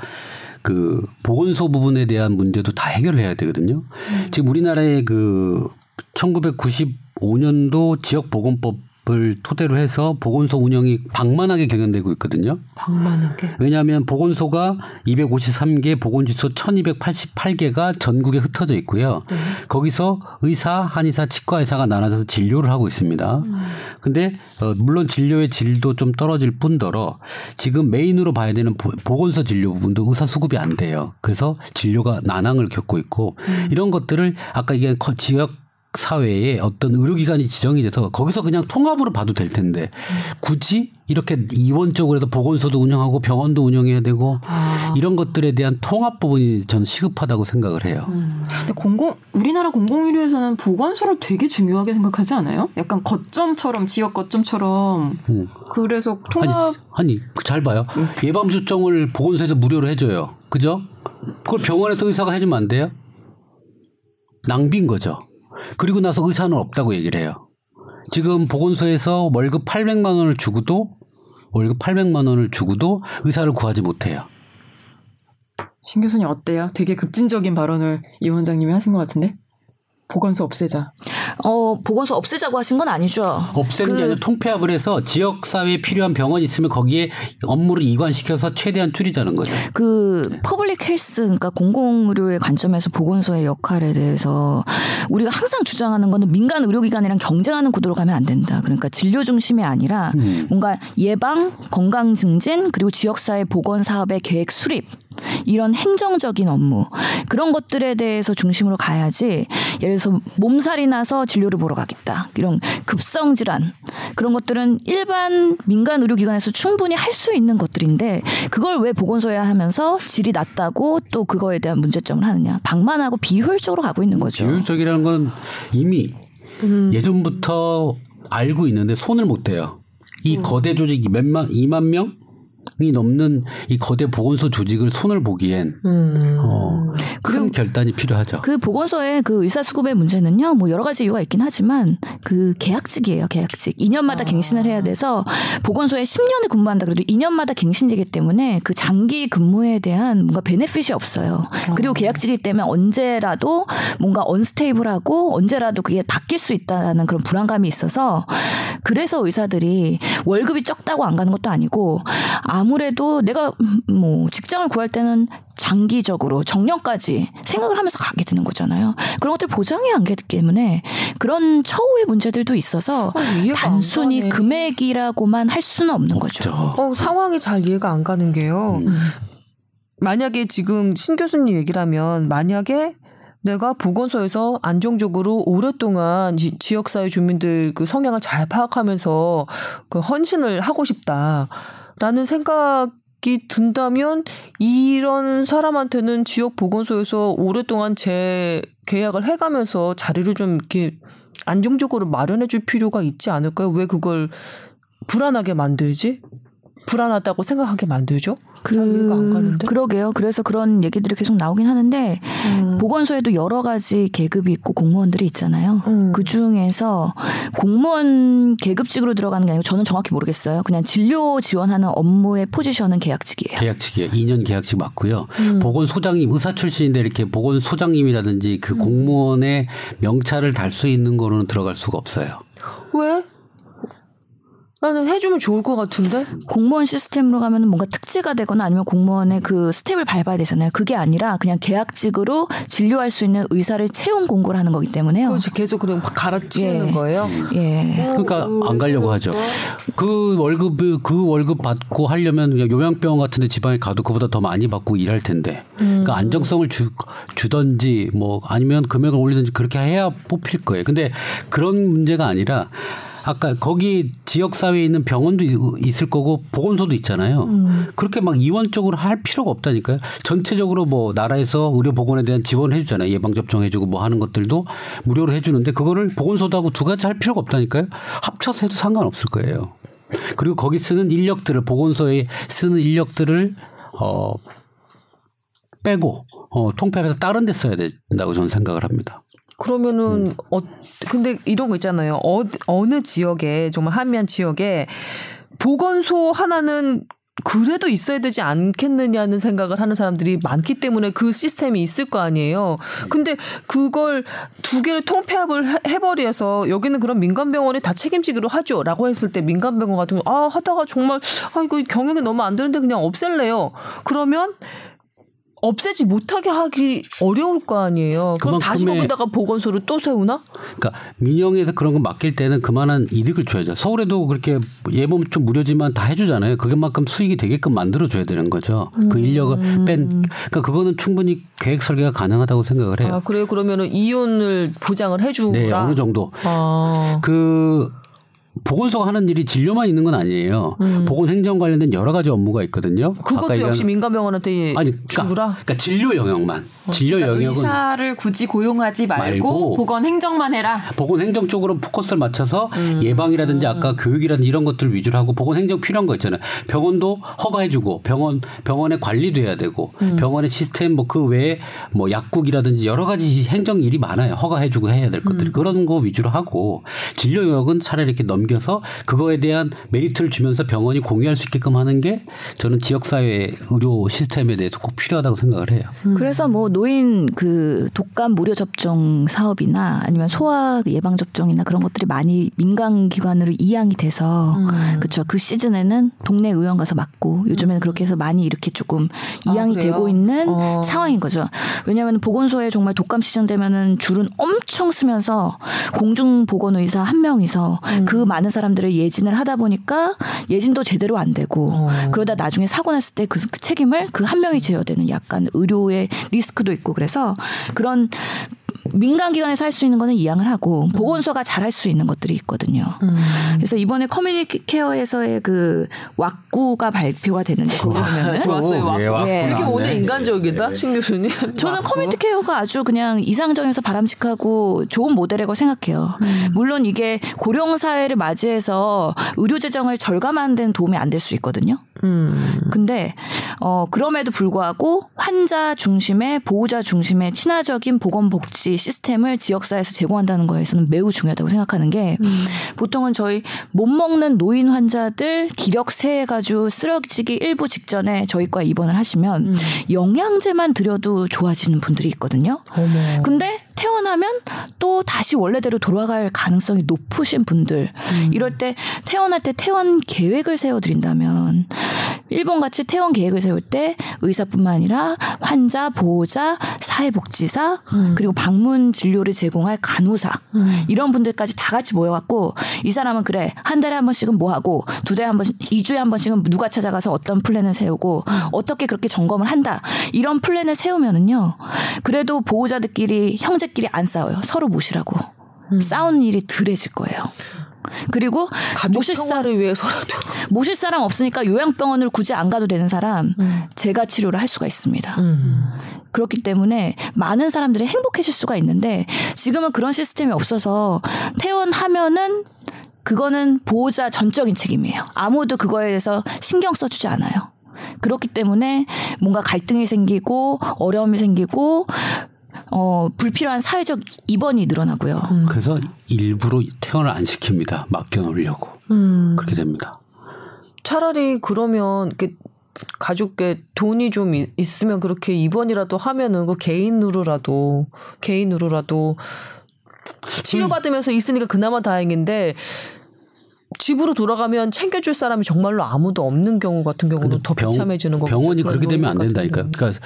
그 보건소 부분에 대한 문제도 다 해결을 해야 되거든요. 지금 우리나라의 그 1995년도 지역보건법 을 토대로 해서 보건소 운영이 방만하게 경영되고 있거든요. 방만하게. 왜냐하면 보건소가 253개, 보건주소 1288개가 전국에 흩어져 있고요. 네. 거기서 의사, 한의사, 치과의사가 나눠서 진료를 하고 있습니다. 음. 근데 어, 물론 진료의 질도 좀 떨어질 뿐더러 지금 메인으로 봐야 되는 보- 보건소 진료 부분도 의사 수급이 안 돼요. 그래서 진료가 난항을 겪고 있고 음. 이런 것들을 아까 이게 커- 지역 사회에 어떤 의료기관이 지정이 돼서 거기서 그냥 통합으로 봐도 될 텐데 굳이 이렇게 이원적으로 해서 보건소도 운영하고 병원도 운영해야 되고 아. 이런 것들에 대한 통합 부분이 저는 시급하다고 생각을 해요. 음. 근데 공공 우리나라 공공의료에서는 보건소를 되게 중요하게 생각하지 않아요? 약간 거점처럼 지역 거점처럼 음. 그래서 아니, 통합 아니 그잘 봐요. 예방 접종을 보건소에서 무료로 해줘요. 그죠? 그걸 병원에서 의사가 해주면 안 돼요? 낭비인 거죠. 그리고 나서 의사는 없다고 얘기를 해요. 지금 보건소에서 월급 800만 원을 주고도 월급 800만 원을 주고도 의사를 구하지 못해요. 신 교수님 어때요? 되게 급진적인 발언을 이 원장님이 하신 것 같은데 보건소 없애자. 어, 보건소 없애자고 하신 건 아니죠. 없애는 게 그- 아니라 통폐합을 해서 지역 사회에 필요한 병원이 있으면 거기에 업무를 이관시켜서 최대한 줄이자는 거죠. 그 public health 그러니까 공공 의료의 관점에서 보건소의 역할에 대해서 우리가 항상 주장하는 거는 민간 의료기관이랑 경쟁하는 구도로 가면 안 된다. 그러니까 진료 중심이 아니라 뭔가 예방, 건강 증진 그리고 지역 사회 보건 사업의 계획 수립 이런 행정적인 업무 그런 것들에 대해서 중심으로 가야지 예를 들어서 몸살이 나서 진료를 보러 가겠다 이런 급성 질환 그런 것들은 일반 민간 의료기관에서 충분히 할 수 있는 것들인데 그걸 왜 보건소에 하면서 질이 낮다고 또 그거에 대한 문제점을 하느냐 방만하고 비효율적으로 가고 있는 거죠. 비효율적이라는 건 이미 예전부터 알고 있는데 손을 못 대요. 이 거대 조직이 몇만, 2만 명 이 넘는 이 거대 보건소 조직을 손을 보기엔 음. 어, 큰 결단이 필요하죠. 그 보건소의 그 의사 수급의 문제는요, 뭐 여러 가지 이유가 있긴 하지만 그 계약직이에요, 계약직. 2년마다 갱신을 해야 돼서 보건소에 10년을 근무한다 그래도 2년마다 갱신이기 때문에 그 장기 근무에 대한 뭔가 베네핏이 없어요. 그리고 계약직이기 때문에 언제라도 뭔가 언스테이블하고 언제라도 그게 바뀔 수 있다라는 그런 불안감이 있어서 그래서 의사들이 월급이 적다고 안 가는 것도 아니고 아무래도 내가 뭐 직장을 구할 때는 장기적으로 정년까지 생각을 하면서 가게 되는 거잖아요. 그런 것들 보장이 안 되기 때문에 그런 처우의 문제들도 있어서 아, 단순히. 금액이라고만 할 수는 없는 거죠. 어, 상황이 잘 이해가 안 가는 게요. 만약에 지금 신 교수님 얘기라면 만약에 내가 보건소에서 안정적으로 오랫동안 지, 지역사회 주민들 그 성향을 잘 파악하면서 그 헌신을 하고 싶다 라는 생각이 든다면 이런 사람한테는 지역 보건소에서 오랫동안 재 계약을 해가면서 자리를 좀 이렇게 안정적으로 마련해 줄 필요가 있지 않을까요? 왜 그걸 불안하게 만들지? 불안하다고 생각하게 만들죠? 가는데? 그러게요. 그래서 그런 얘기들이 계속 나오긴 하는데 음. 보건소에도 여러 가지 계급이 있고 공무원들이 있잖아요. 음. 그 중에서 공무원 계급직으로 들어가는 게 아니고 저는 정확히 모르겠어요. 그냥 진료 지원하는 업무의 포지션은 계약직이에요. 계약직이에요. 2년 계약직 맞고요. 음. 보건소장님, 의사 출신인데 이렇게 보건소장님이라든지 그 공무원의 명찰을 달 수 있는 거로는 들어갈 수가 없어요. 왜? 나는 해주면 좋을 것 같은데? 공무원 시스템으로 가면 뭔가 특제가 되거나 아니면 공무원의 그 스텝을 밟아야 되잖아요. 그게 아니라 그냥 계약직으로 진료할 수 있는 의사를 채용 공고를 하는 거기 때문에요. 그렇지 계속 그냥 갈아치우는 예. 거예요? 예. 그러니까 안 가려고 하죠. 그 월급 그 월급 받고 하려면 그냥 요양병원 같은 데 지방에 가도 그보다 더 많이 받고 일할 텐데. 그러니까 안정성을 주 주던지 뭐 아니면 금액을 올리든지 그렇게 해야 뽑힐 거예요. 근데 그런 문제가 아니라 아까 거기 지역 사회에 있는 병원도 이- 있을 거고 보건소도 있잖아요. 그렇게 막 이원적으로 할 필요가 없다니까요. 전체적으로 뭐 나라에서 의료 보건에 대한 지원을 해주잖아요. 예방 접종 해 주고 뭐 하는 것들도 무료로 해 주는데 그거를 보건소도 하고 두 가지 할 필요가 없다니까요. 합쳐서 해도 상관없을 거예요. 그리고 거기 쓰는 인력들을 보건소에 쓰는 인력들을 어 빼고 어 통폐합해서 다른 데 써야 된다고 저는 생각을 합니다. 그러면은 음. 어 근데 이런 거 있잖아요. 어, 어느 지역에 정말 한미한 지역에 보건소 하나는 그래도 있어야 되지 않겠느냐는 생각을 하는 사람들이 많기 때문에 그 시스템이 있을 거 아니에요. 근데 그걸 두 개를 통폐합을 해- 해버려서 여기는 그럼 민간 병원이 다 책임지기로 하죠 라고 했을 때 민간 병원 같은 거아 하다가 정말 아 이거 경영이 너무 안 되는데 그냥 없앨래요. 그러면 없애지 못하게 하기 어려울 거 아니에요. 그럼 다시 거기다가 보건소를 또 세우나? 그러니까 민영에서 그런 거 맡길 때는 그만한 이득을 줘야죠. 서울에도 그렇게 예보면 좀 무료지만 다 해주잖아요. 그만큼 수익이 되게끔 만들어줘야 되는 거죠. 그 인력을 뺀. 그러니까 그거는 충분히 계획 설계가 가능하다고 생각을 해요. 아 그래요. 그러면은 이윤을 보장을 해주라. 네, 어느 정도. 아. 그 보건소가 하는 일이 진료만 있는 건 아니에요. 보건 행정 관련된 여러 가지 업무가 있거든요. 음. 그것도 역시 민간병원한테 아니 주라. 그러니까, 그러니까 진료 영역만 진료 그러니까 영역은 의사를 굳이 고용하지 말고, 말고 보건 행정만 해라. 보건 행정 쪽으로 포커스를 맞춰서 음. 예방이라든지 아까 교육이라든지 이런 것들을 위주로 하고 보건 행정 필요한 거 있잖아요. 병원도 허가해주고 병원 병원의 관리도 해야 되고 음. 병원의 시스템 뭐 그 외에 뭐 약국이라든지 여러 가지 행정 일이 많아요. 허가해주고 해야 될 것들이 음. 그런 거 위주로 하고 진료 영역은 차라리 이렇게 넘 겨서 그거에 대한 메리트를 주면서 병원이 공유할 수 있게끔 하는 게 저는 지역사회 의료 시스템에 대해서 꼭 필요하다고 생각을 해요. 그래서 뭐 노인 그 독감 무료 접종 사업이나 아니면 소아 예방 접종이나 그런 것들이 많이 민간 기관으로 이양이 돼서 그렇죠. 그 시즌에는 동네 의원 가서 맞고 요즘에는 그렇게 해서 많이 이렇게 조금 이양이 그래요? 되고 있는 어. 상황인 거죠. 왜냐하면 보건소에 정말 독감 시즌 되면은 줄은 엄청 쓰면서 공중 보건 의사 한 명이서 그 많은 사람들을 예진을 하다 보니까 예진도 제대로 안 되고 어. 그러다 나중에 사고 났을 때 그 책임을 그 한 명이 져야 되는 약간 의료의 리스크도 있고 그래서 그런 민간 기관에서 할 수 있는 거는 이양을 하고 보건소가 잘할 수 있는 것들이 있거든요. 그래서 이번에 커뮤니티 케어에서의 그 왁구가 발표가 되는데 보면은 좋았어요. 와. 예. 예. 되게 오늘 네. 인간적이다, 신 교수님. 저는 커뮤니티 케어가 아주 그냥 이상적이면서 바람직하고 좋은 모델이라고 생각해요. 물론 이게 고령 사회를 맞이해서 의료 재정을 절감하는 데는 도움이 안 될 수 있거든요. 음. 근데 어 그럼에도 불구하고 환자 중심의 보호자 중심의 친화적인 보건 복지 시스템을 지역사회에서 제공한다는 거에서는 매우 중요하다고 생각하는 게 보통은 저희 못 먹는 노인 환자들 기력 세해 가지고 쓰러지기 일부 직전에 저희과 입원을 하시면 영양제만 드려도 좋아지는 분들이 있거든요. 어머. 근데 태어나면 또 다시 원래대로 돌아갈 가능성이 높으신 분들. 이럴 때 태어날 때 퇴원 계획을 세워드린다면 일본 같이 퇴원 계획을 세울 때 의사뿐만 아니라 환자, 보호자, 사회복지사 그리고 방문 진료를 제공할 간호사. 이런 분들까지 다 같이 모여갖고 이 사람은 그래 한 달에 한 번씩은 뭐 하고 두 달에 한 번씩 이 주에 한 번씩은 누가 찾아가서 어떤 플랜을 세우고 어떻게 그렇게 점검을 한다. 이런 플랜을 세우면은요 그래도 보호자들끼리 형제 끼리 안 싸워요 서로 모시라고 싸우는 일이 덜해질 거예요. 그리고 모실 사 평화를 위해서라도. 모실 사람 없으니까 요양병원을 굳이 안 가도 되는 사람 제가 치료를 할 수가 있습니다. 음. 그렇기 때문에 많은 사람들이 행복해질 수가 있는데 지금은 그런 시스템이 없어서 퇴원하면은 그거는 보호자 전적인 책임이에요. 아무도 그거에 대해서 신경 써주지 않아요. 그렇기 때문에 뭔가 갈등이 생기고 어려움이 생기고 어 불필요한 사회적 입원이 늘어나고요. 그래서 일부러 퇴원을 안 시킵니다. 맡겨놓으려고 음. 그렇게 됩니다. 차라리 그러면 이렇게 가족께 돈이 좀 이- 있으면 그렇게 입원이라도 하면은 그 개인으로라도 개인으로라도 치료받으면서 있으니까 그나마 다행인데 집으로 돌아가면 챙겨줄 사람이 정말로 아무도 없는 경우 같은 경우는 더 병- 비참해지는 거고 병원이 그렇게 되면 안 된다니까. 그러니까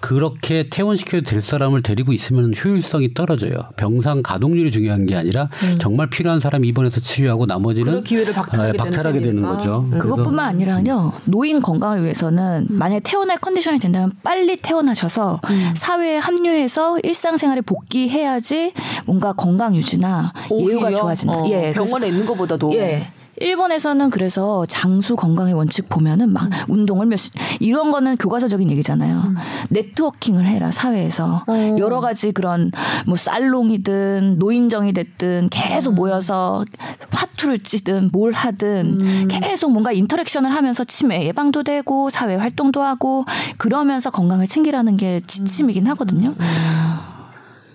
그렇게 퇴원시켜도 될 사람을 데리고 있으면 효율성이 떨어져요. 병상 가동률이 중요한 게 아니라 정말 필요한 사람 입원해서 치료하고 나머지는 음. 그런 기회를 박탈하게 아, 되는 박탈하게 되는. 거죠. 음. 그래서 그것뿐만 아니라요. 노인 건강을 위해서는 만약에 퇴원할 컨디션이 된다면 빨리 퇴원하셔서 사회에 합류해서 일상생활에 복귀해야지 뭔가 건강 유지나 예후가? 좋아진다. 어, 예, 그래서- 병원에 있는 것보다도 예. 일본에서는 그래서 장수 건강의 원칙 보면은 막 운동을 몇 시, 이런 거는 교과서적인 얘기잖아요. 네트워킹을 해라 사회에서. 여러 가지 그런 뭐 살롱이든 노인정이 됐든 계속 모여서 화투를 치든 뭘 하든 계속 뭔가 interaction을 하면서 치매 예방도 되고 사회 활동도 하고 그러면서 건강을 챙기라는 게 지침이긴 하거든요.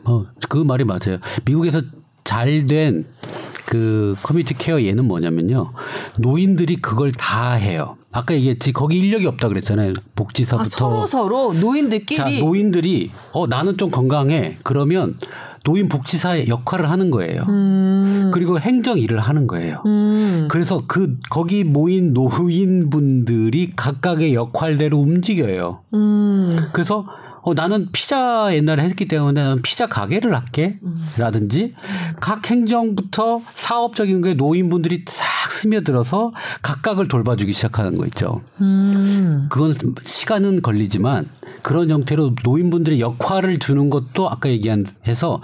어, 그 말이 맞아요. 미국에서 잘된 그 community care 얘는 뭐냐면요. 노인들이 그걸 다 해요. 아까 얘기했지 거기 인력이 없다 그랬잖아요. 복지사부터 아, 서로 서로 노인들끼리 자, 노인들이 어 나는 좀 건강해. 그러면 노인 복지사의 역할을 하는 거예요. 음, 그리고 행정 일을 하는 거예요. 음, 그래서 그 거기 모인 노인분들이 각각의 역할대로 움직여요. 음, 그래서 어, 나는 피자 옛날에 했기 때문에 나는 피자 가게를 할게. 라든지 각 행정부터 사업적인 게 노인분들이 싹 스며들어서 각각을 돌봐주기 시작하는 거 있죠. 음. 그건 시간은 걸리지만 그런 형태로 노인분들의 역할을 주는 것도 아까 얘기한 해서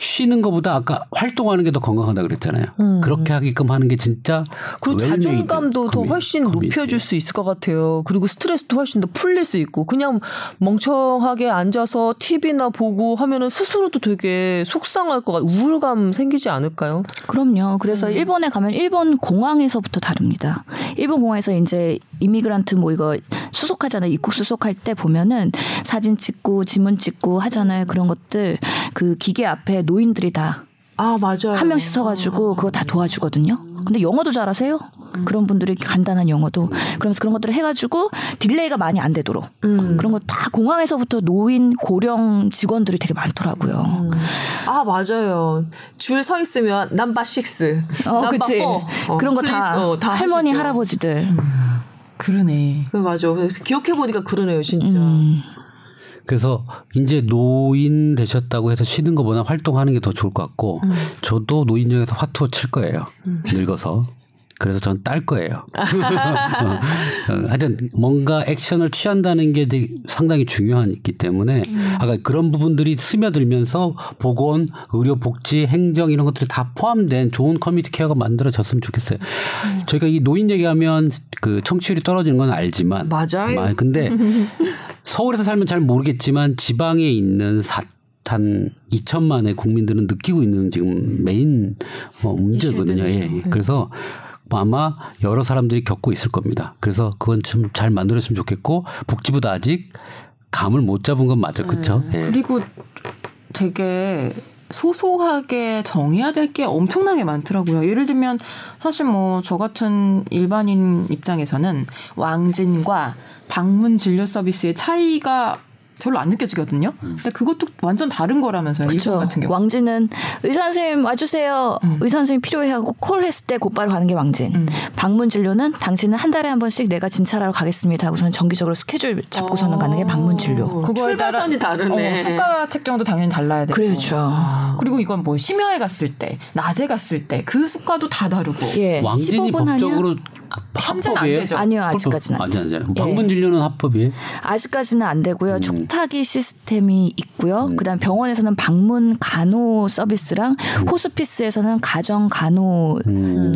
쉬는 것보다 아까 활동하는 게 더 건강하다 그랬잖아요. 그렇게 하게끔 하는 게 진짜 그리고 자존감도 더 훨씬. 높여줄 수 있을 것 같아요. 그리고 스트레스도 훨씬 더 풀릴 수 있고 그냥 멍청하게 앉아서 TV나 보고 하면은 스스로도 되게 속상할 것 같, 우울감 생기지 않을까요? 그럼요. 그래서 일본에 가면 일본 공항에서부터 다릅니다. 일본 공항에서 이제 immigrant 뭐 이거 수속하잖아요. 입국 수속할 때 보면은 사진 찍고 지문 찍고 하잖아요. 그런 것들 그 기계 앞에 노인들이 다 한 아 맞아요. 명씩 서가지고 그거 다 도와주거든요. 근데 영어도 잘하세요. 그런 분들이 간단한 영어도 그러면서 그런 것들을 해가지고 delay가 많이 안 되도록 음. 그런 거 다 공항에서부터 노인 고령 직원들이 되게 많더라고요. 아 맞아요. 줄 서 있으면 number six, 어, 그치. four. 어, 그런 거 please, 다 어, 다 할머니 하시죠. 할아버지들. 그러네. 네, 맞아. 그래서 기억해 보니까 그러네요, 진짜. 음. 그래서 이제 노인 되셨다고 해서 쉬는 것보다 활동하는 게 더 좋을 것 같고 저도 노인정에서 화투 칠 거예요. 늙어서. 그래서 전 딸 거예요. 어, 하여튼 뭔가 액션을 취한다는 게 되게 상당히 중요하기 때문에 아까 그런 부분들이 스며들면서 보건, 의료, 복지, 행정 이런 것들이 다 포함된 좋은 community care가 만들어졌으면 좋겠어요. 저희가 이 노인 얘기하면 그 청취율이 떨어지는 건 알지만 맞아요. 마- 근데 서울에서 살면 잘 모르겠지만 지방에 있는 사, 한 2천만의 국민들은 느끼고 있는 지금 메인 뭐 문제거든요. 예. 예. 그래서 뭐 아마 여러 사람들이 겪고 있을 겁니다. 그래서 그건 좀 잘 만들었으면 좋겠고 복지부도 아직 감을 못 잡은 건 맞아, 그렇죠? 예. 그리고 되게 소소하게 정해야 될 게 엄청나게 많더라고요. 예를 들면 사실 뭐 저 같은 일반인 입장에서는 왕진과 방문 진료 서비스의 차이가 별로 안 느껴지거든요. 근데 그것도 완전 다른 거라면서요. 일본 그렇죠. 같은 경우. 왕진은 의사 선생님 와주세요. 의사 선생님 필요해 하고 콜 했을 때 곧바로 가는 게 왕진. 음. 방문 진료는 당신은 한 달에 한 번씩 내가 진찰하러 가겠습니다 하고서는 정기적으로 스케줄 잡고서는 가는 게 방문 진료. 따라 출발선이 다르네. 어, 수가 책정도 당연히 달라야 되고. 그렇죠. 그리고 이건 뭐 심야에 갔을 때, 낮에 갔을 때 그 수가도 다 다르고. 예. 왕진이 15분 법적으로 현재는 안 합법이에요? 되죠. 아니요, 아직까지는. 아니, 아니, 아니. 예. 방문 진료는 합법이에요? 아직까지는 안 되고요. 음. 촉탁이 시스템이 있고요. 그다음 병원에서는 방문 간호 서비스랑 음. 호스피스에서는 가정 간호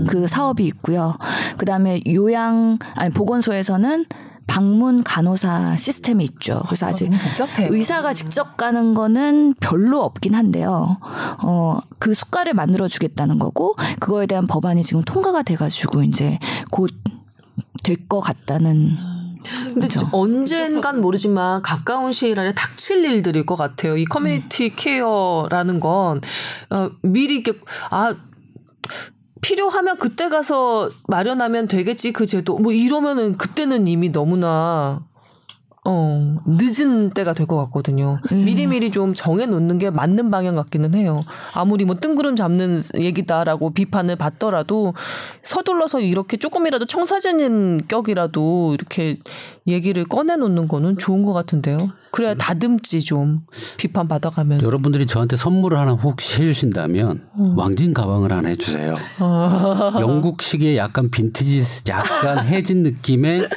그 사업이 있고요. 그다음에 요양 아니 보건소에서는 방문 간호사 시스템이 있죠. 그래서 아직 복잡해요. 의사가 직접 가는 거는 별로 없긴 한데요. 어, 그 수가를 만들어 주겠다는 거고 그거에 대한 법안이 지금 통과가 돼 가지고 이제 곧 될 것 같다는 근데 그렇죠. 언젠간 모르지만 가까운 시일 안에 닥칠 일들일 것 같아요. 이 community care라는 건 어, 미리 이렇게 아 필요하면 그때 가서 마련하면 되겠지 그 제도 뭐 이러면은 그때는 이미 너무나 어 늦은 때가 될 것 같거든요. 미리 미리 좀 정해 놓는 게 맞는 방향 같기는 해요. 아무리 뭐 뜬구름 잡는 얘기다라고 비판을 받더라도 서둘러서 이렇게 조금이라도 청사진 격이라도 이렇게 얘기를 꺼내 놓는 거는 좋은 것 같은데요. 그래야 다듬지 좀 비판 받아가면서. 여러분들이 저한테 선물을 하나 혹시 해주신다면 왕진 가방을 하나 해주세요. 영국식의 약간 빈티지, 약간 해진 느낌의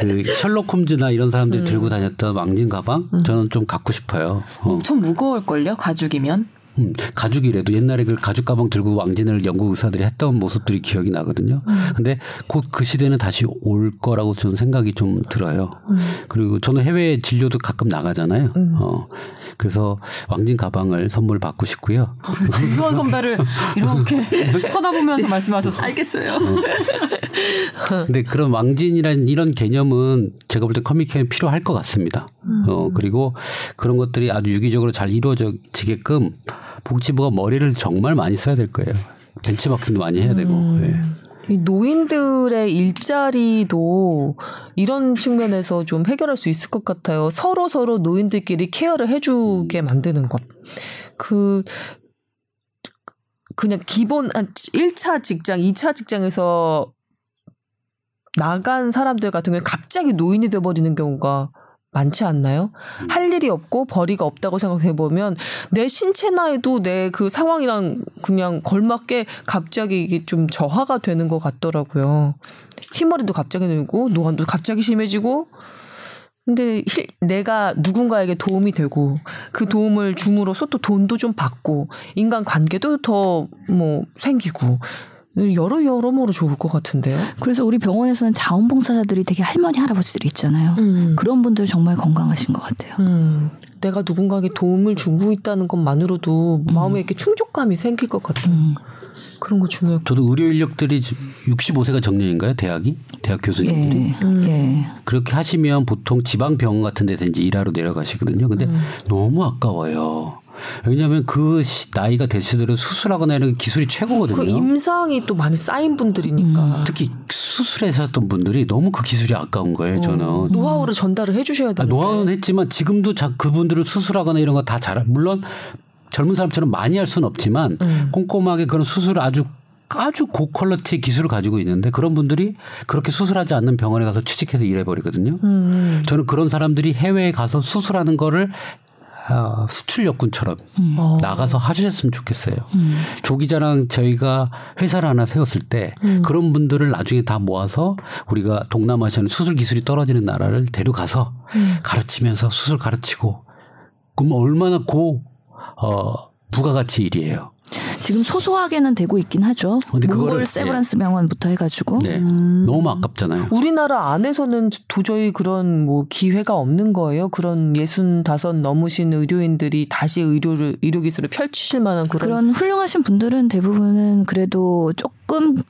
그 셜록 홈즈나 이런 사람들이 들고 다녔던 왕진 가방 저는 좀 갖고 싶어요. 어. 엄청 무거울 걸요? 가죽이면? 음, 가죽이라도 옛날에 그 가죽 가방 들고 왕진을 영국 의사들이 했던 모습들이 기억이 나거든요. 근데 곧 그 시대는 다시 올 거라고 저는 생각이 좀 들어요. 그리고 저는 해외 진료도 가끔 나가잖아요. 어, 그래서 왕진 가방을 선물 받고 싶고요. 유수원 선배를 이렇게 쳐다보면서 말씀하셨어요. 알겠어요. 근데 그런 왕진이란 이런 개념은 제가 볼 때 커뮤니케이션 필요할 것 같습니다. 어, 그리고 그런 것들이 아주 유기적으로 잘 이루어지게끔 복지부가 머리를 정말 많이 써야 될 거예요. 벤치마킹도 많이 해야 되고. 음. 예. 이 노인들의 일자리도 이런 측면에서 좀 해결할 수 있을 것 같아요. 서로 서로 노인들끼리 케어를 해주게 만드는 것. 그 그냥 기본 한 1차 직장, 2차 직장에서 나간 사람들 같은 경우에 갑자기 노인이 돼버리는 경우가 많지 않나요? 할 일이 없고 벌이가 없다고 생각해 보면 내 신체 나이도 내 그 상황이랑 그냥 걸맞게 갑자기 이게 좀 저하가 되는 것 같더라고요. 흰머리도 갑자기 늘고 노안도 갑자기 심해지고 근데 힐- 내가 누군가에게 도움이 되고 그 도움을 줌으로써 또 돈도 좀 받고 인간 관계도 더 뭐 생기고 여러 여러모로 좋을 것 같은데요. 그래서 우리 병원에서는 자원봉사자들이 되게 할머니 할아버지들이 있잖아요. 음. 그런 분들 정말 건강하신 것 같아요. 음, 내가 누군가에게 도움을 주고 있다는 것만으로도 마음에 이렇게 충족감이 생길 것 같아요. 음. 그런 거 중요해요. 저도 의료 인력들이 65세가 정년인가요? 대학이? 대학 교수님들이? 예, 음. 예. 그렇게 하시면 보통 지방 병원 같은 데서 이제 일하러 내려가시거든요. 근데 음. 너무 아까워요. 왜냐하면 그 시- 나이가 되시더라도 수술하거나 이런 기술이 최고거든요. 그 임상이 또 많이 쌓인 분들이니까 특히 수술하셨던 분들이 너무 그 기술이 아까운 거예요. 저는. 어, 노하우를 전달을 해주셔야 아, 되는데. 노하우는 했지만 지금도 자, 그분들을 수술하거나 이런 거 다 잘, 물론 젊은 사람처럼 많이 할 수는 없지만 음. 꼼꼼하게 그런 수술을 아주 아주 고퀄러티의 기술을 가지고 있는데 그런 분들이 그렇게 수술하지 않는 병원에 가서 취직해서 일해버리거든요. 음. 저는 그런 사람들이 해외에 가서 수술하는 거를 아, 수출 역군처럼 어. 나가서 하셨으면 좋겠어요. 음. 조 기자랑 저희가 회사를 하나 세웠을 때 음. 그런 분들을 나중에 다 모아서 우리가 동남아시아는 수술 기술이 떨어지는 나라를 데려가서 음. 가르치면서 수술 가르치고 그럼 얼마나 고 어, 부가가치 일이에요. 지금 소소하게는 되고 있긴 하죠. 근데 몽골 그거를, 세브란스 병원부터 해가지고 네, 음. 너무 아깝잖아요. 우리나라 안에서는 도저히 그런 뭐 기회가 없는 거예요. 그런 예순 다섯 넘으신 의료인들이 다시 의료를 의료 기술을 펼치실 만한 그런, 그런 훌륭하신 분들은 대부분은 그래도 조금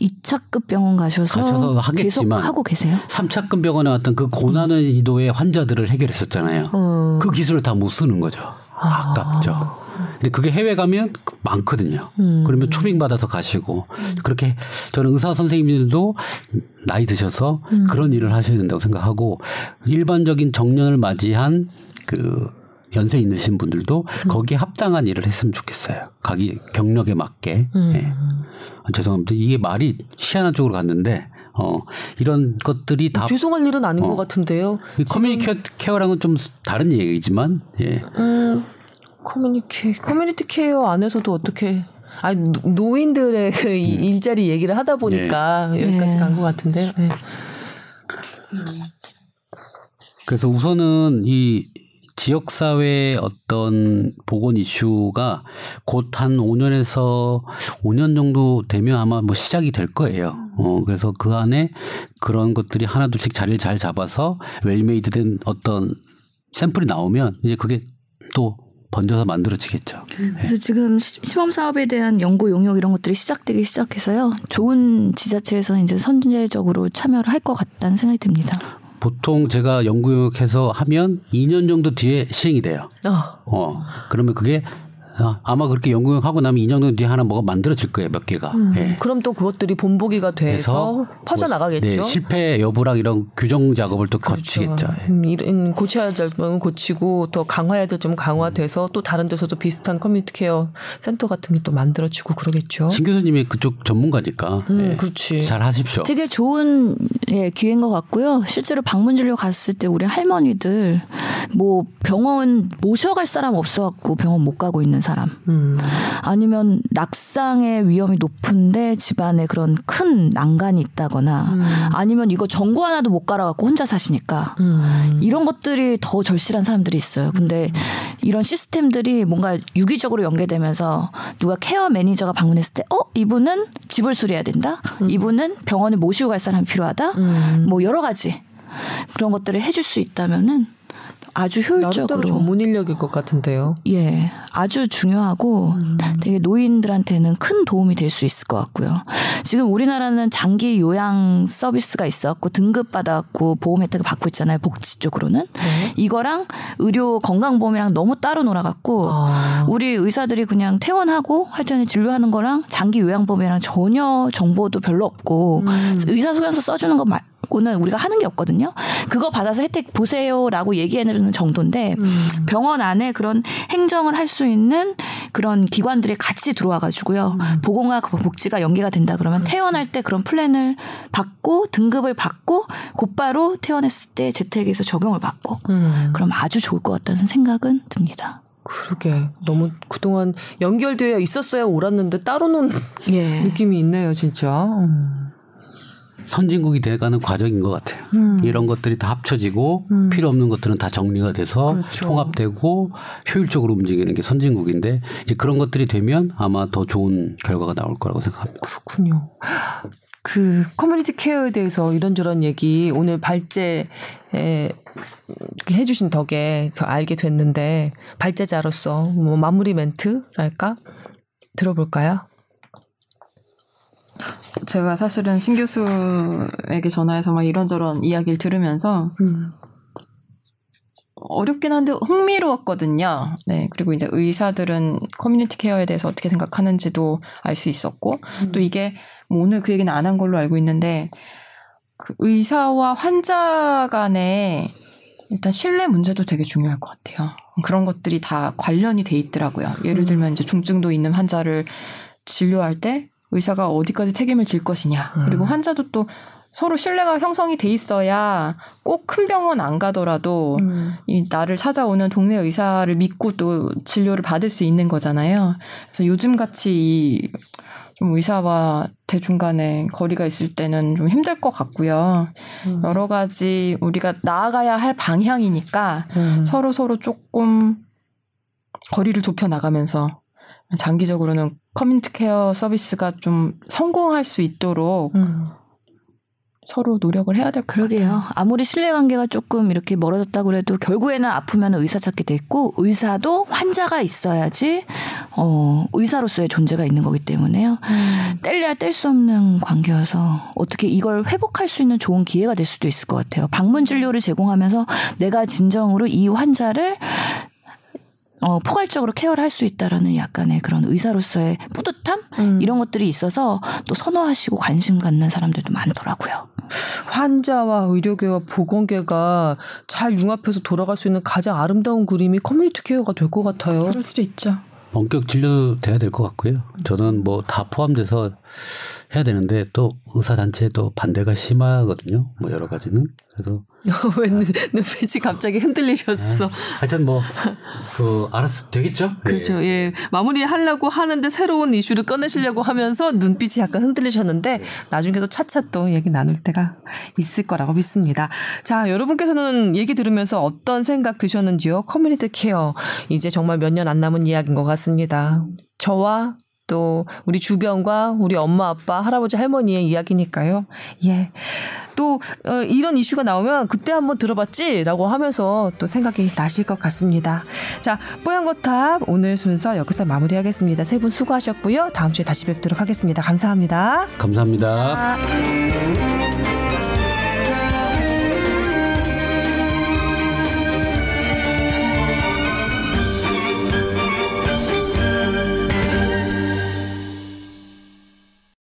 2차급 병원 가셔서, 가셔서 하겠지만 계속 하고 계세요. 3차급 병원에 왔던 그 고난이도의 환자들을 해결했었잖아요. 어. 그 기술을 다 못 쓰는 거죠. 아깝죠. 근데 그게 해외 가면 많거든요. 음. 그러면 초빙 받아서 가시고 그렇게 저는 의사 선생님들도 나이 드셔서 음. 그런 일을 하셔야 된다고 생각하고 일반적인 정년을 맞이한 그 연세 있으신 분들도 음. 거기에 합당한 일을 했으면 좋겠어요. 각기 경력에 맞게. 음. 예. 아, 죄송합니다. 이게 말이 희한한 쪽으로 갔는데 어 이런 것들이 다 죄송할 일은 아닌 어. 것 같은데요. 이 community care랑은 좀 다른 얘기지만 예. 음, community community care 안에서도 어떻게 아 노인들의 그이 일자리 얘기를 하다 보니까 여기까지 네. 간것 같은데요. 네. 그래서 우선은 이 지역사회의 어떤 보건 이슈가 곧 한 5년에서 5년 정도 되면 아마 뭐 시작이 될 거예요. 어, 그래서 그 안에 그런 것들이 하나둘씩 자리를 잘 잡아서 well-made 된 어떤 샘플이 나오면 이제 그게 또 번져서 만들어지겠죠. 그래서 지금 시- 시범 사업에 대한 연구 용역 이런 것들이 시작되기 시작해서요. 좋은 지자체에서 이제 선제적으로 참여를 할 것 같다는 생각이 듭니다. 보통 제가 연구 용역해서 하면 2년 정도 뒤에 시행이 돼요. 어. 어, 그러면 그게 아, 아마 그렇게 연구용 하고 나면 2년 정도 뒤에 하나 뭐가 만들어질 거예요, 몇 개가. 예. 그럼 또 그것들이 본보기가 돼서 퍼져 나가겠죠. 네, 실패 여부랑 이런 규정 작업을 또 거치겠죠. 예. 음, 이런 고쳐야 될 점은 고치고 더 강화해야 될 점은 강화돼서 또 다른 데서도 비슷한 community care 센터 같은 게 또 만들어지고 그러겠죠. 신 교수님이 그쪽 전문가니까 음, 예. 그렇지. 잘 하십시오. 되게 좋은 예, 기회인 것 같고요. 실제로 방문 진료 갔을 때 우리 할머니들 뭐 병원 모셔갈 사람 없어갖고 병원 못 가고 있는 사람 음. 아니면 낙상의 위험이 높은데 집안에 그런 큰 난간이 있다거나 아니면 이거 전구 하나도 못 갈아갖고 혼자 사시니까 음. 이런 것들이 더 절실한 사람들이 있어요. 근데 이런 시스템들이 뭔가 유기적으로 연계되면서 누가 케어 매니저가 방문했을 때, 어, 이분은 집을 수리해야 된다? 이분은 병원에 모시고 갈 사람이 필요하다? 음. 뭐 여러 가지 그런 것들을 해줄 수 있다면은 아주 효율적으로 전문 인력일 것 같은데요. 예, 아주 중요하고 되게 노인들한테는 큰 도움이 될 수 있을 것 같고요. 지금 우리나라는 장기 요양 서비스가 있었고 등급 받았고 보험 혜택을 받고 있잖아요. 복지 쪽으로는 네. 이거랑 의료 건강보험이랑 너무 따로 놀아갖고 아. 우리 의사들이 그냥 퇴원하고 하여튼 진료하는 거랑 장기 요양보험이랑 전혀 정보도 별로 없고 음. 의사 소견서 써주는 거 말 고는 우리가 하는 게 없거든요. 그거 받아서 혜택 보세요라고 얘기해주는 정도인데 음. 병원 안에 그런 행정을 할 수 있는 그런 기관들이 같이 들어와가지고요. 음. 보건과 복지가 연계가 된다 그러면 그렇죠. 퇴원할 때 그런 플랜을 받고 등급을 받고 곧바로 퇴원했을 때 재택에서 적용을 받고 음. 그럼 아주 좋을 것 같다는 생각은 듭니다. 그러게 너무 그동안 연결되어 있었어야 옳았는데 따로 논 예. 느낌이 있네요, 진짜. 음. 선진국이 돼가는 과정인 것 같아요. 음. 이런 것들이 다 합쳐지고 음. 필요 없는 것들은 다 정리가 돼서 그렇죠. 통합되고 효율적으로 움직이는 게 선진국인데 이제 그런 것들이 되면 아마 더 좋은 결과가 나올 거라고 생각합니다. 그렇군요. 그 community care에 대해서 이런저런 얘기 오늘 발제에 이렇게 해주신 덕에 저 알게 됐는데 발제자로서 뭐 마무리 멘트랄까 들어볼까요? 제가 사실은 신 교수에게 전화해서 막 이런저런 이야기를 들으면서 어렵긴 한데 흥미로웠거든요. 네. 그리고 이제 의사들은 community care에 대해서 어떻게 생각하는지도 알 수 있었고, 또 이게 뭐 오늘 그 얘기는 안 한 걸로 알고 있는데, 그 의사와 환자 간의 일단 신뢰 문제도 되게 중요할 것 같아요. 그런 것들이 다 관련이 돼 있더라고요. 예를 들면 이제 중증도 있는 환자를 진료할 때 의사가 어디까지 책임을 질 것이냐. 그리고 환자도 또 서로 신뢰가 형성이 돼 있어야 꼭 큰 병원 안 가더라도 이 나를 찾아오는 동네 의사를 믿고 또 진료를 받을 수 있는 거잖아요. 그래서 요즘 같이 좀 의사와 대중 간에 거리가 있을 때는 좀 힘들 것 같고요. 여러 가지 우리가 나아가야 할 방향이니까 음. 서로 서로 조금 거리를 좁혀 나가면서 장기적으로는 커뮤니티 케어 서비스가 좀 성공할 수 있도록 음. 서로 노력을 해야 될것 같아요. 그러게요. 아무리 신뢰관계가 조금 이렇게 멀어졌다고 그래도 결국에는 아프면 의사 찾게 돼 있고 의사도 환자가 있어야지 어 의사로서의 존재가 있는 거기 때문에요. 뗄래야 뗄 수 없는 관계여서 어떻게 이걸 회복할 수 있는 좋은 기회가 될 수도 있을 것 같아요. 방문 진료를 제공하면서 내가 진정으로 이 환자를 어, 포괄적으로 care를 할 수 있다라는 약간의 그런 의사로서의 뿌듯함 음. 이런 것들이 있어서 또 선호하시고 관심 갖는 사람들도 많더라고요. 환자와 의료계와 보건계가 잘 융합해서 돌아갈 수 있는 가장 아름다운 그림이 community care가 될 것 같아요. 그럴 수도 있죠. 원격 진료 돼야 될 것 같고요. 저는 뭐 다 포함돼서 해야 되는데 또 의사 단체도 반대가 심하거든요. 뭐 여러 가지는 그래서 왜 눈- 눈빛이 갑자기 흔들리셨어? 하여튼 뭐그 알아서 되겠죠. 그렇죠. 예. 마무리 하려고 하는데 새로운 이슈를 꺼내시려고 하면서 눈빛이 약간 흔들리셨는데 나중에도 차차 또 얘기 나눌 때가 있을 거라고 믿습니다. 자, 여러분께서는 얘기 들으면서 어떤 생각 드셨는지요? community care. 이제 정말 몇 년 안 남은 이야기인 것 같습니다. 저와 또 우리 주변과 우리 엄마 아빠 할아버지 할머니의 이야기니까요. 예. 또 어, 이런 이슈가 나오면 그때 한번 들어봤지라고 하면서 또 생각이 나실 것 같습니다. 자, 뽀얀거탑 오늘 순서 여기서 마무리하겠습니다. 세 분 수고하셨고요. 다음 주에 다시 뵙도록 하겠습니다. 감사합니다. 감사합니다. 아.